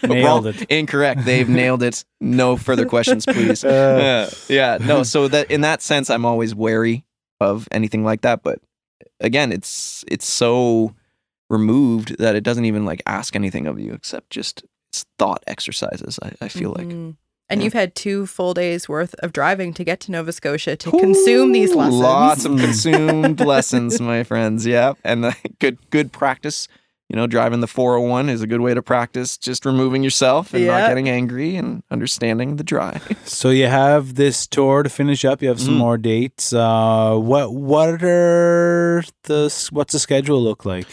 Nailed Wrong. it. Incorrect. They've nailed it. No further questions, please. Uh, yeah, yeah. No. So that in that sense, I'm always wary of anything like that. But again, it's it's so removed that it doesn't even like ask anything of you except just it's thought exercises. I, I feel like. And Yeah. you've had two full days worth of driving to get to Nova Scotia to consume these lessons. Lots of consumed lessons, my friends. Yeah, and uh, good good practice. You know, driving the 401 is a good way to practice just removing yourself and Yeah. not getting angry and understanding the drive. So you have this tour to finish up. You have some Mm. more dates. Uh, what what are the what's the schedule look like?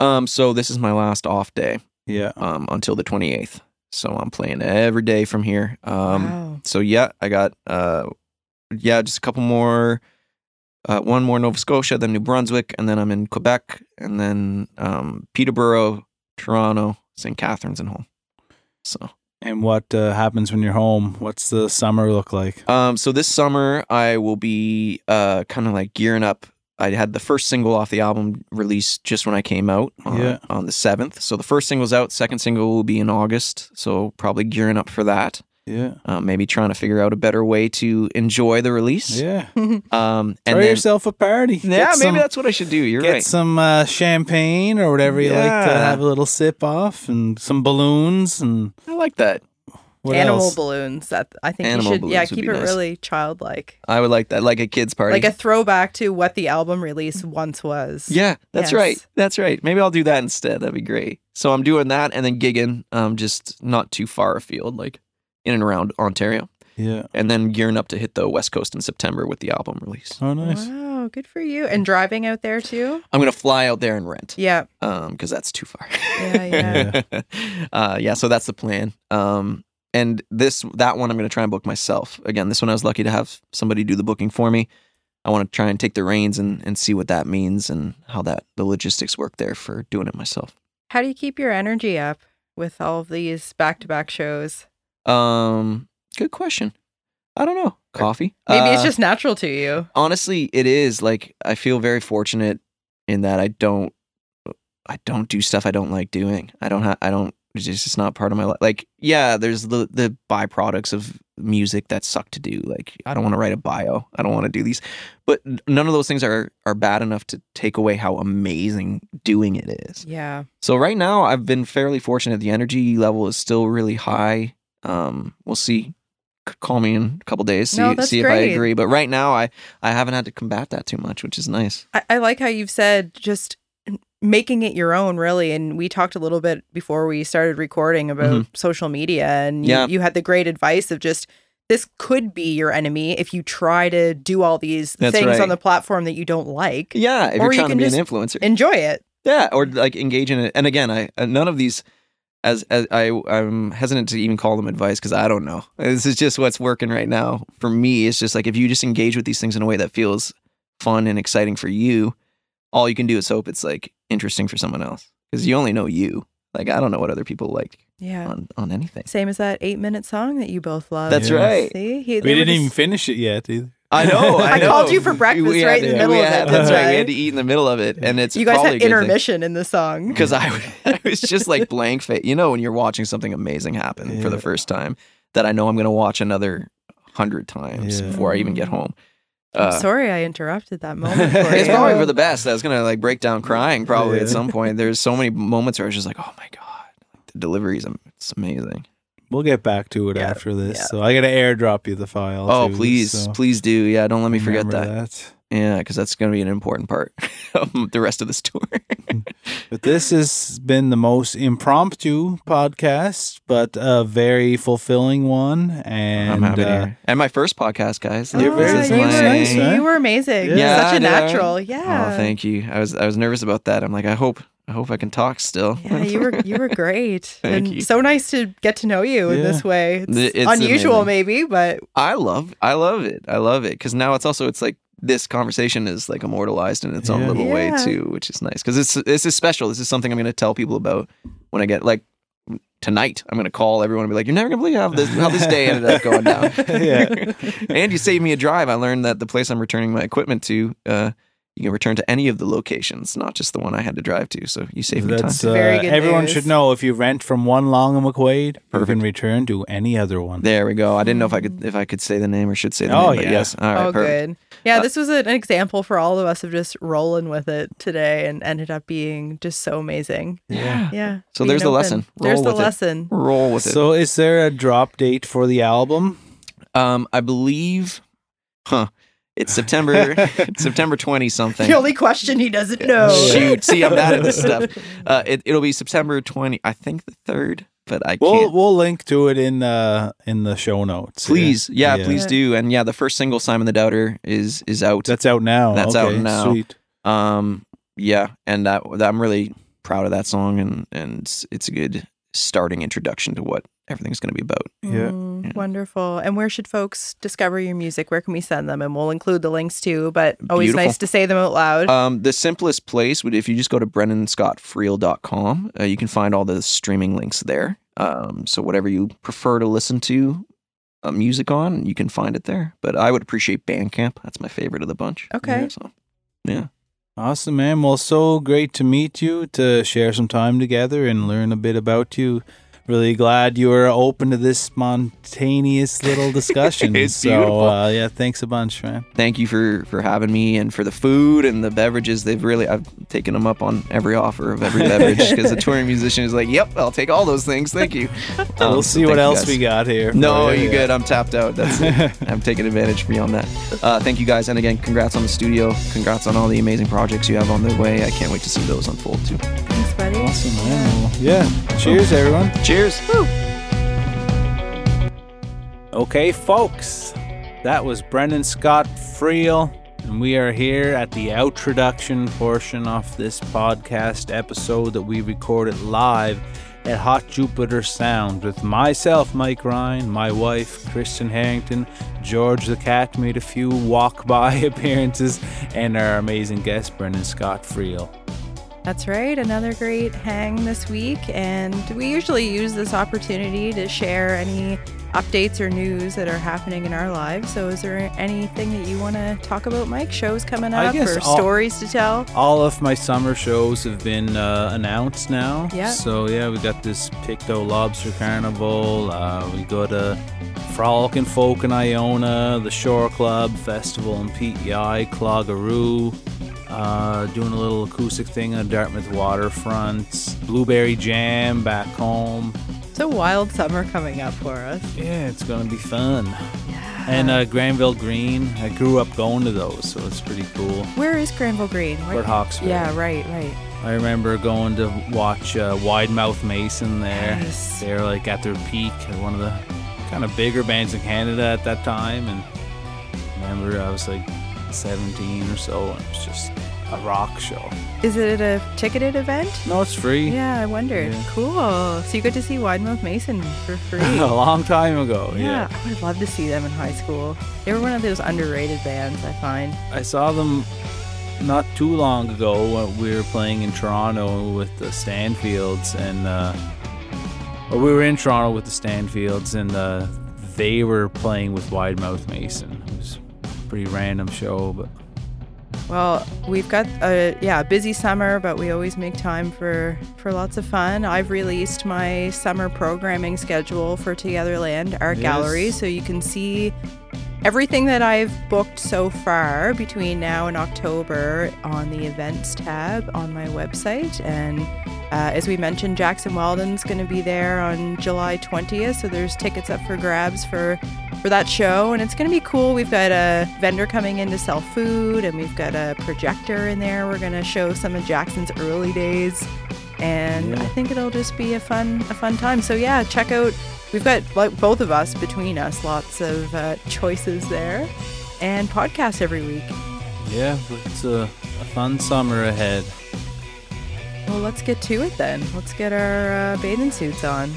Um, so this is my last off day Yeah. um, until the 28th. So I'm playing every day from here. Um, wow. so yeah, I got uh, yeah, just a couple more. Uh, one more Nova Scotia, then New Brunswick, and then I'm in Quebec, and then um, Peterborough, Toronto, St. Catharines, and home. So, And what uh, happens when you're home? What's the summer look like? um, so this summer I will be uh, kind of like gearing up. I had the first single off the album released just when I came out on, Yeah. on the seventh. So the first single's out. Second single will be in August. So probably gearing up for that. Yeah. Uh, maybe trying to figure out a better way to enjoy the release. Yeah. Um, and Throw then, yourself a party. yeah, Get maybe some, that's what I should do. You're right. get right. some uh, champagne or whatever you like to have a little sip off, and some balloons and I like that. What Animal else? balloons. That I think Animal you should yeah keep it nice. really childlike, I would like that, like a kids party. like a throwback to what the album release once was. yeah, that's Yes. right. That's right. Maybe I'll do that instead. That'd be great. So I'm doing that and then gigging, um, just not too far afield, like in and around Ontario, Yeah. and then gearing up to hit the West Coast in September with the album release. Oh, nice. Wow, good for you. And driving out there too. I'm gonna fly out there and rent, Yeah, um, because that's too far. yeah, yeah. uh, yeah. So that's the plan. Um, and this that one I'm gonna try and book myself. Again, this one I was lucky to have somebody do the booking for me. I want to try and take the reins and, and see what that means and how that the logistics work there for doing it myself. How do you keep your energy up with all of these back-to-back shows? Um, good question. I don't know. Coffee. Maybe it's Uh, just natural to you. honestly, it is like I feel very fortunate in that I don't I don't do stuff I don't like doing. I don't have I don't it's just it's not part of my life. Like yeah, there's the the byproducts of music that suck to do. Like I don't want to write a bio. I don't want to do these. But none of those things are are bad enough to take away how amazing doing it is. Yeah. So right now I've been fairly fortunate. The energy level is still really high. Um, we'll see. C- Call me in a couple days. See, No, that's see if I agree. But right now I I haven't had to combat that too much, which is nice. I, I like how you've said just making it your own, really. And we talked a little bit before we started recording about social media, and you, Mm-hmm. Yeah. you had the great advice of just this could be your enemy if you try to do all these That's things right. on the platform that you don't like. Yeah, if Or you're you trying to can be an influencer. Enjoy it. yeah, or like engage in it. And again, I uh, none of these. As, as I I'm hesitant to even call them advice because I don't know. This is just what's working right now for me. It's just like if you just engage with these things in a way that feels fun and exciting for you, all you can do is hope it's like interesting for someone else because you only know you. Like I don't know what other people like Yeah. on on anything. Same as that eight minute song that you both love. That's Yeah. right. See, he, We didn't even finish it yet either. I know. I, I know. called you for breakfast We right in the middle we of it, That's didn't right. We had to eat in the middle of it, and it's You guys probably had a good thing. intermission in the song. because I, I was just like blank face. You know, when you're watching something amazing happen for the first time, that I know I'm going to watch another hundred times Yeah. before I even get home. I'm Uh, sorry I interrupted that moment for it's you. probably for the best. I was gonna like break down crying probably Yeah. at some point. There's so many moments where I was just like, oh my god, the deliveries, it's amazing. We'll get back to it Yeah, after this. yeah. So I got to airdrop you the file. oh too, please, so please do. Yeah, don't let me forget remember that. Yeah, because that's gonna be an important part of the rest of this tour. But this has been the most impromptu podcast, but a very fulfilling one. And I'm happy to uh, hear. And my first podcast, guys. Oh, This is you, were, nice, huh? you were amazing. Yeah, Such a natural. Yeah. Oh, thank you. I was I was nervous about that. I'm like, I hope I hope I can talk still. Yeah, you were you were great. Thank and you. so nice to get to know you in this way. It's, It's unusual amazing. maybe, but I love I love it. I love it because now it's also it's like this conversation is like immortalized in its own Yeah. little way too, which is nice because it's this is special. This is something I'm going to tell people about when I get like tonight. I'm going to call everyone and be like, "You're never going to believe how this how this day ended up going down." Yeah. and you saved me a drive. I learned that the place I'm returning my equipment to. Uh, you can return to any of the locations, not just the one I had to drive to. So you saved me time. That's uh, Very good everyone news. should know if you rent from one Long and McQuade, you can return to any other one. There we go. I didn't know if I could if I could say the name or should say the Oh, name. But yeah. yes. All right. oh, perfect. good. Yeah, Uh, this was an example for all of us of just rolling with it today, and ended up being just so amazing. Yeah. Yeah. So being there's the open. lesson. There's the with it. lesson. Roll with it. So, is there a drop date for the album? Um, I believe, huh? It's September September twenty something. The only question he doesn't know. Shoot, see, I'm bad at this stuff. Uh, it, it'll be September twenty. I think the third, but I We'll can't. we'll link to it in uh in the show notes. Please, yeah, Yeah. please do. And yeah, the first single, Simon the Doubter, is is out. That's out now. That's out now. Sweet. Um, yeah, and that, that I'm really proud of that song, and and it's, it's a good starting introduction to what everything's going to be about. Yeah. Mm, Yeah. Wonderful. And where should folks discover your music? Where can we send them? And we'll include the links too, but always Beautiful. nice to say them out loud. Um, the simplest place would if you just go to brendanscottfriel.com, uh, you can find all the streaming links there. Um, so whatever you prefer to listen to uh, music on, you can find it there. But I would appreciate Bandcamp. That's my favorite of the bunch. Okay. Yeah, so, yeah. Awesome, man. Well, so great to meet you, to share some time together and learn a bit about you. Really glad you were open to this spontaneous little discussion. It's so, beautiful. uh, yeah, thanks a bunch, man. Thank you for for having me and for the food and the beverages. They've really I've taken them up on every offer of every beverage because the touring musician is like, "Yep, I'll take all those things. Thank you." Um, we'll so see what else we got here. No, you yeah. good. I'm tapped out. That's it. I'm taking advantage for beyond that. Uh, thank you guys, and again, congrats on the studio. Congrats on all the amazing projects you have on the way. I can't wait to see those unfold too. Thanks, buddy. Awesome, man. Well, yeah. Cheers, everyone. Cheers. Okay, folks, that was Brendan Scott Friel, and we are here at the outroduction portion of this podcast episode that we recorded live at Hot Jupiter Sound with myself, Mike Ryan, my wife, Kristen Herrington, George the Cat made a few walk by appearances, and our amazing guest, Brendan Scott Friel. That's right. Another great hang this week. And we usually use this opportunity to share any updates or news that are happening in our lives. So, is there anything that you want to talk about, Mike? Shows coming up or all- stories to tell? All of my summer shows have been uh, announced now. Yeah. So yeah, we got this Pictou Lobster Carnival. Uh, we go to Frolic and Folk in Iona, the Shore Club Festival in PEI, Cloggeroo. Uh, doing a little acoustic thing on Dartmouth waterfront. Blueberry Jam back home. It's a wild summer coming up for us. Yeah, it's gonna be fun. Yeah. And uh, Granville Green. I grew up going to those, so it's pretty cool. where is Granville Green? Where- Hawkesbury. Yeah, right, right. I remember going to watch uh, Wide Mouth Mason there. Yes. They're like at their peak, one of the kind of bigger bands in Canada at that time. And I remember I was like 17 or so, and it's just a rock show. Is it a ticketed event? No, it's free. Yeah, I wondered. Yeah. Cool. So you get to see Wide Mouth Mason for free. a long time ago. Yeah, Yeah. I would have loved to see them in high school. They were one of those underrated bands, I find. I saw them not too long ago when we were playing in Toronto with the Stanfields, and uh, or we were in Toronto with the Stanfields, and uh, they were playing with Wide Mouth Mason. It was a pretty random show, but Well, we've got a yeah busy summer, but we always make time for for lots of fun. I've released my summer programming schedule for Togetherland Art Yes. Gallery, so you can see everything that I've booked so far between now and October on the events tab on my website. And uh, as we mentioned, Jackson Weldon's going to be there on July 20th, so there's tickets up for grabs for for that show, and it's going to be cool. We've got a vendor coming in to sell food, and we've got a projector in there. We're going to show some of Jackson's early days, and Yeah. I think it'll just be a fun a fun time. So yeah, check out. We've got like both of us between us, lots of uh, choices there, and podcasts every week. Yeah, it's a, a fun summer ahead. Well, let's get to it then. Let's get our uh, bathing suits on.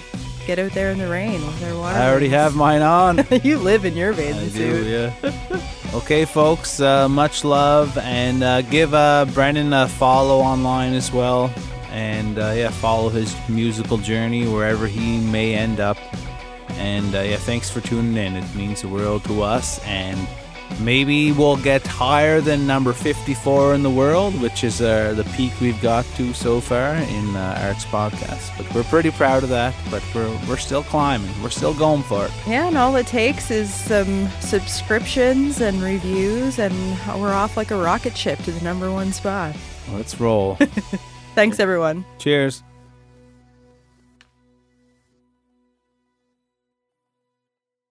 Get out there in the rain with our water. I already have mine on. you live in your bathing I suit. do, yeah. okay, folks, uh, much love, and uh, give uh, Brendan a follow online as well, and uh, yeah, follow his musical journey wherever he may end up. And uh, yeah, thanks for tuning in. It means the world to us, and maybe we'll get higher than number 54 in the world, which is uh, the peak we've got to so far in uh, Arts Podcast. But we're pretty proud of that. But we're we're still climbing. We're still going for it. Yeah, and all it takes is some subscriptions and reviews, and we're off like a rocket ship to the number one spot. Let's roll. Thanks, everyone. Cheers.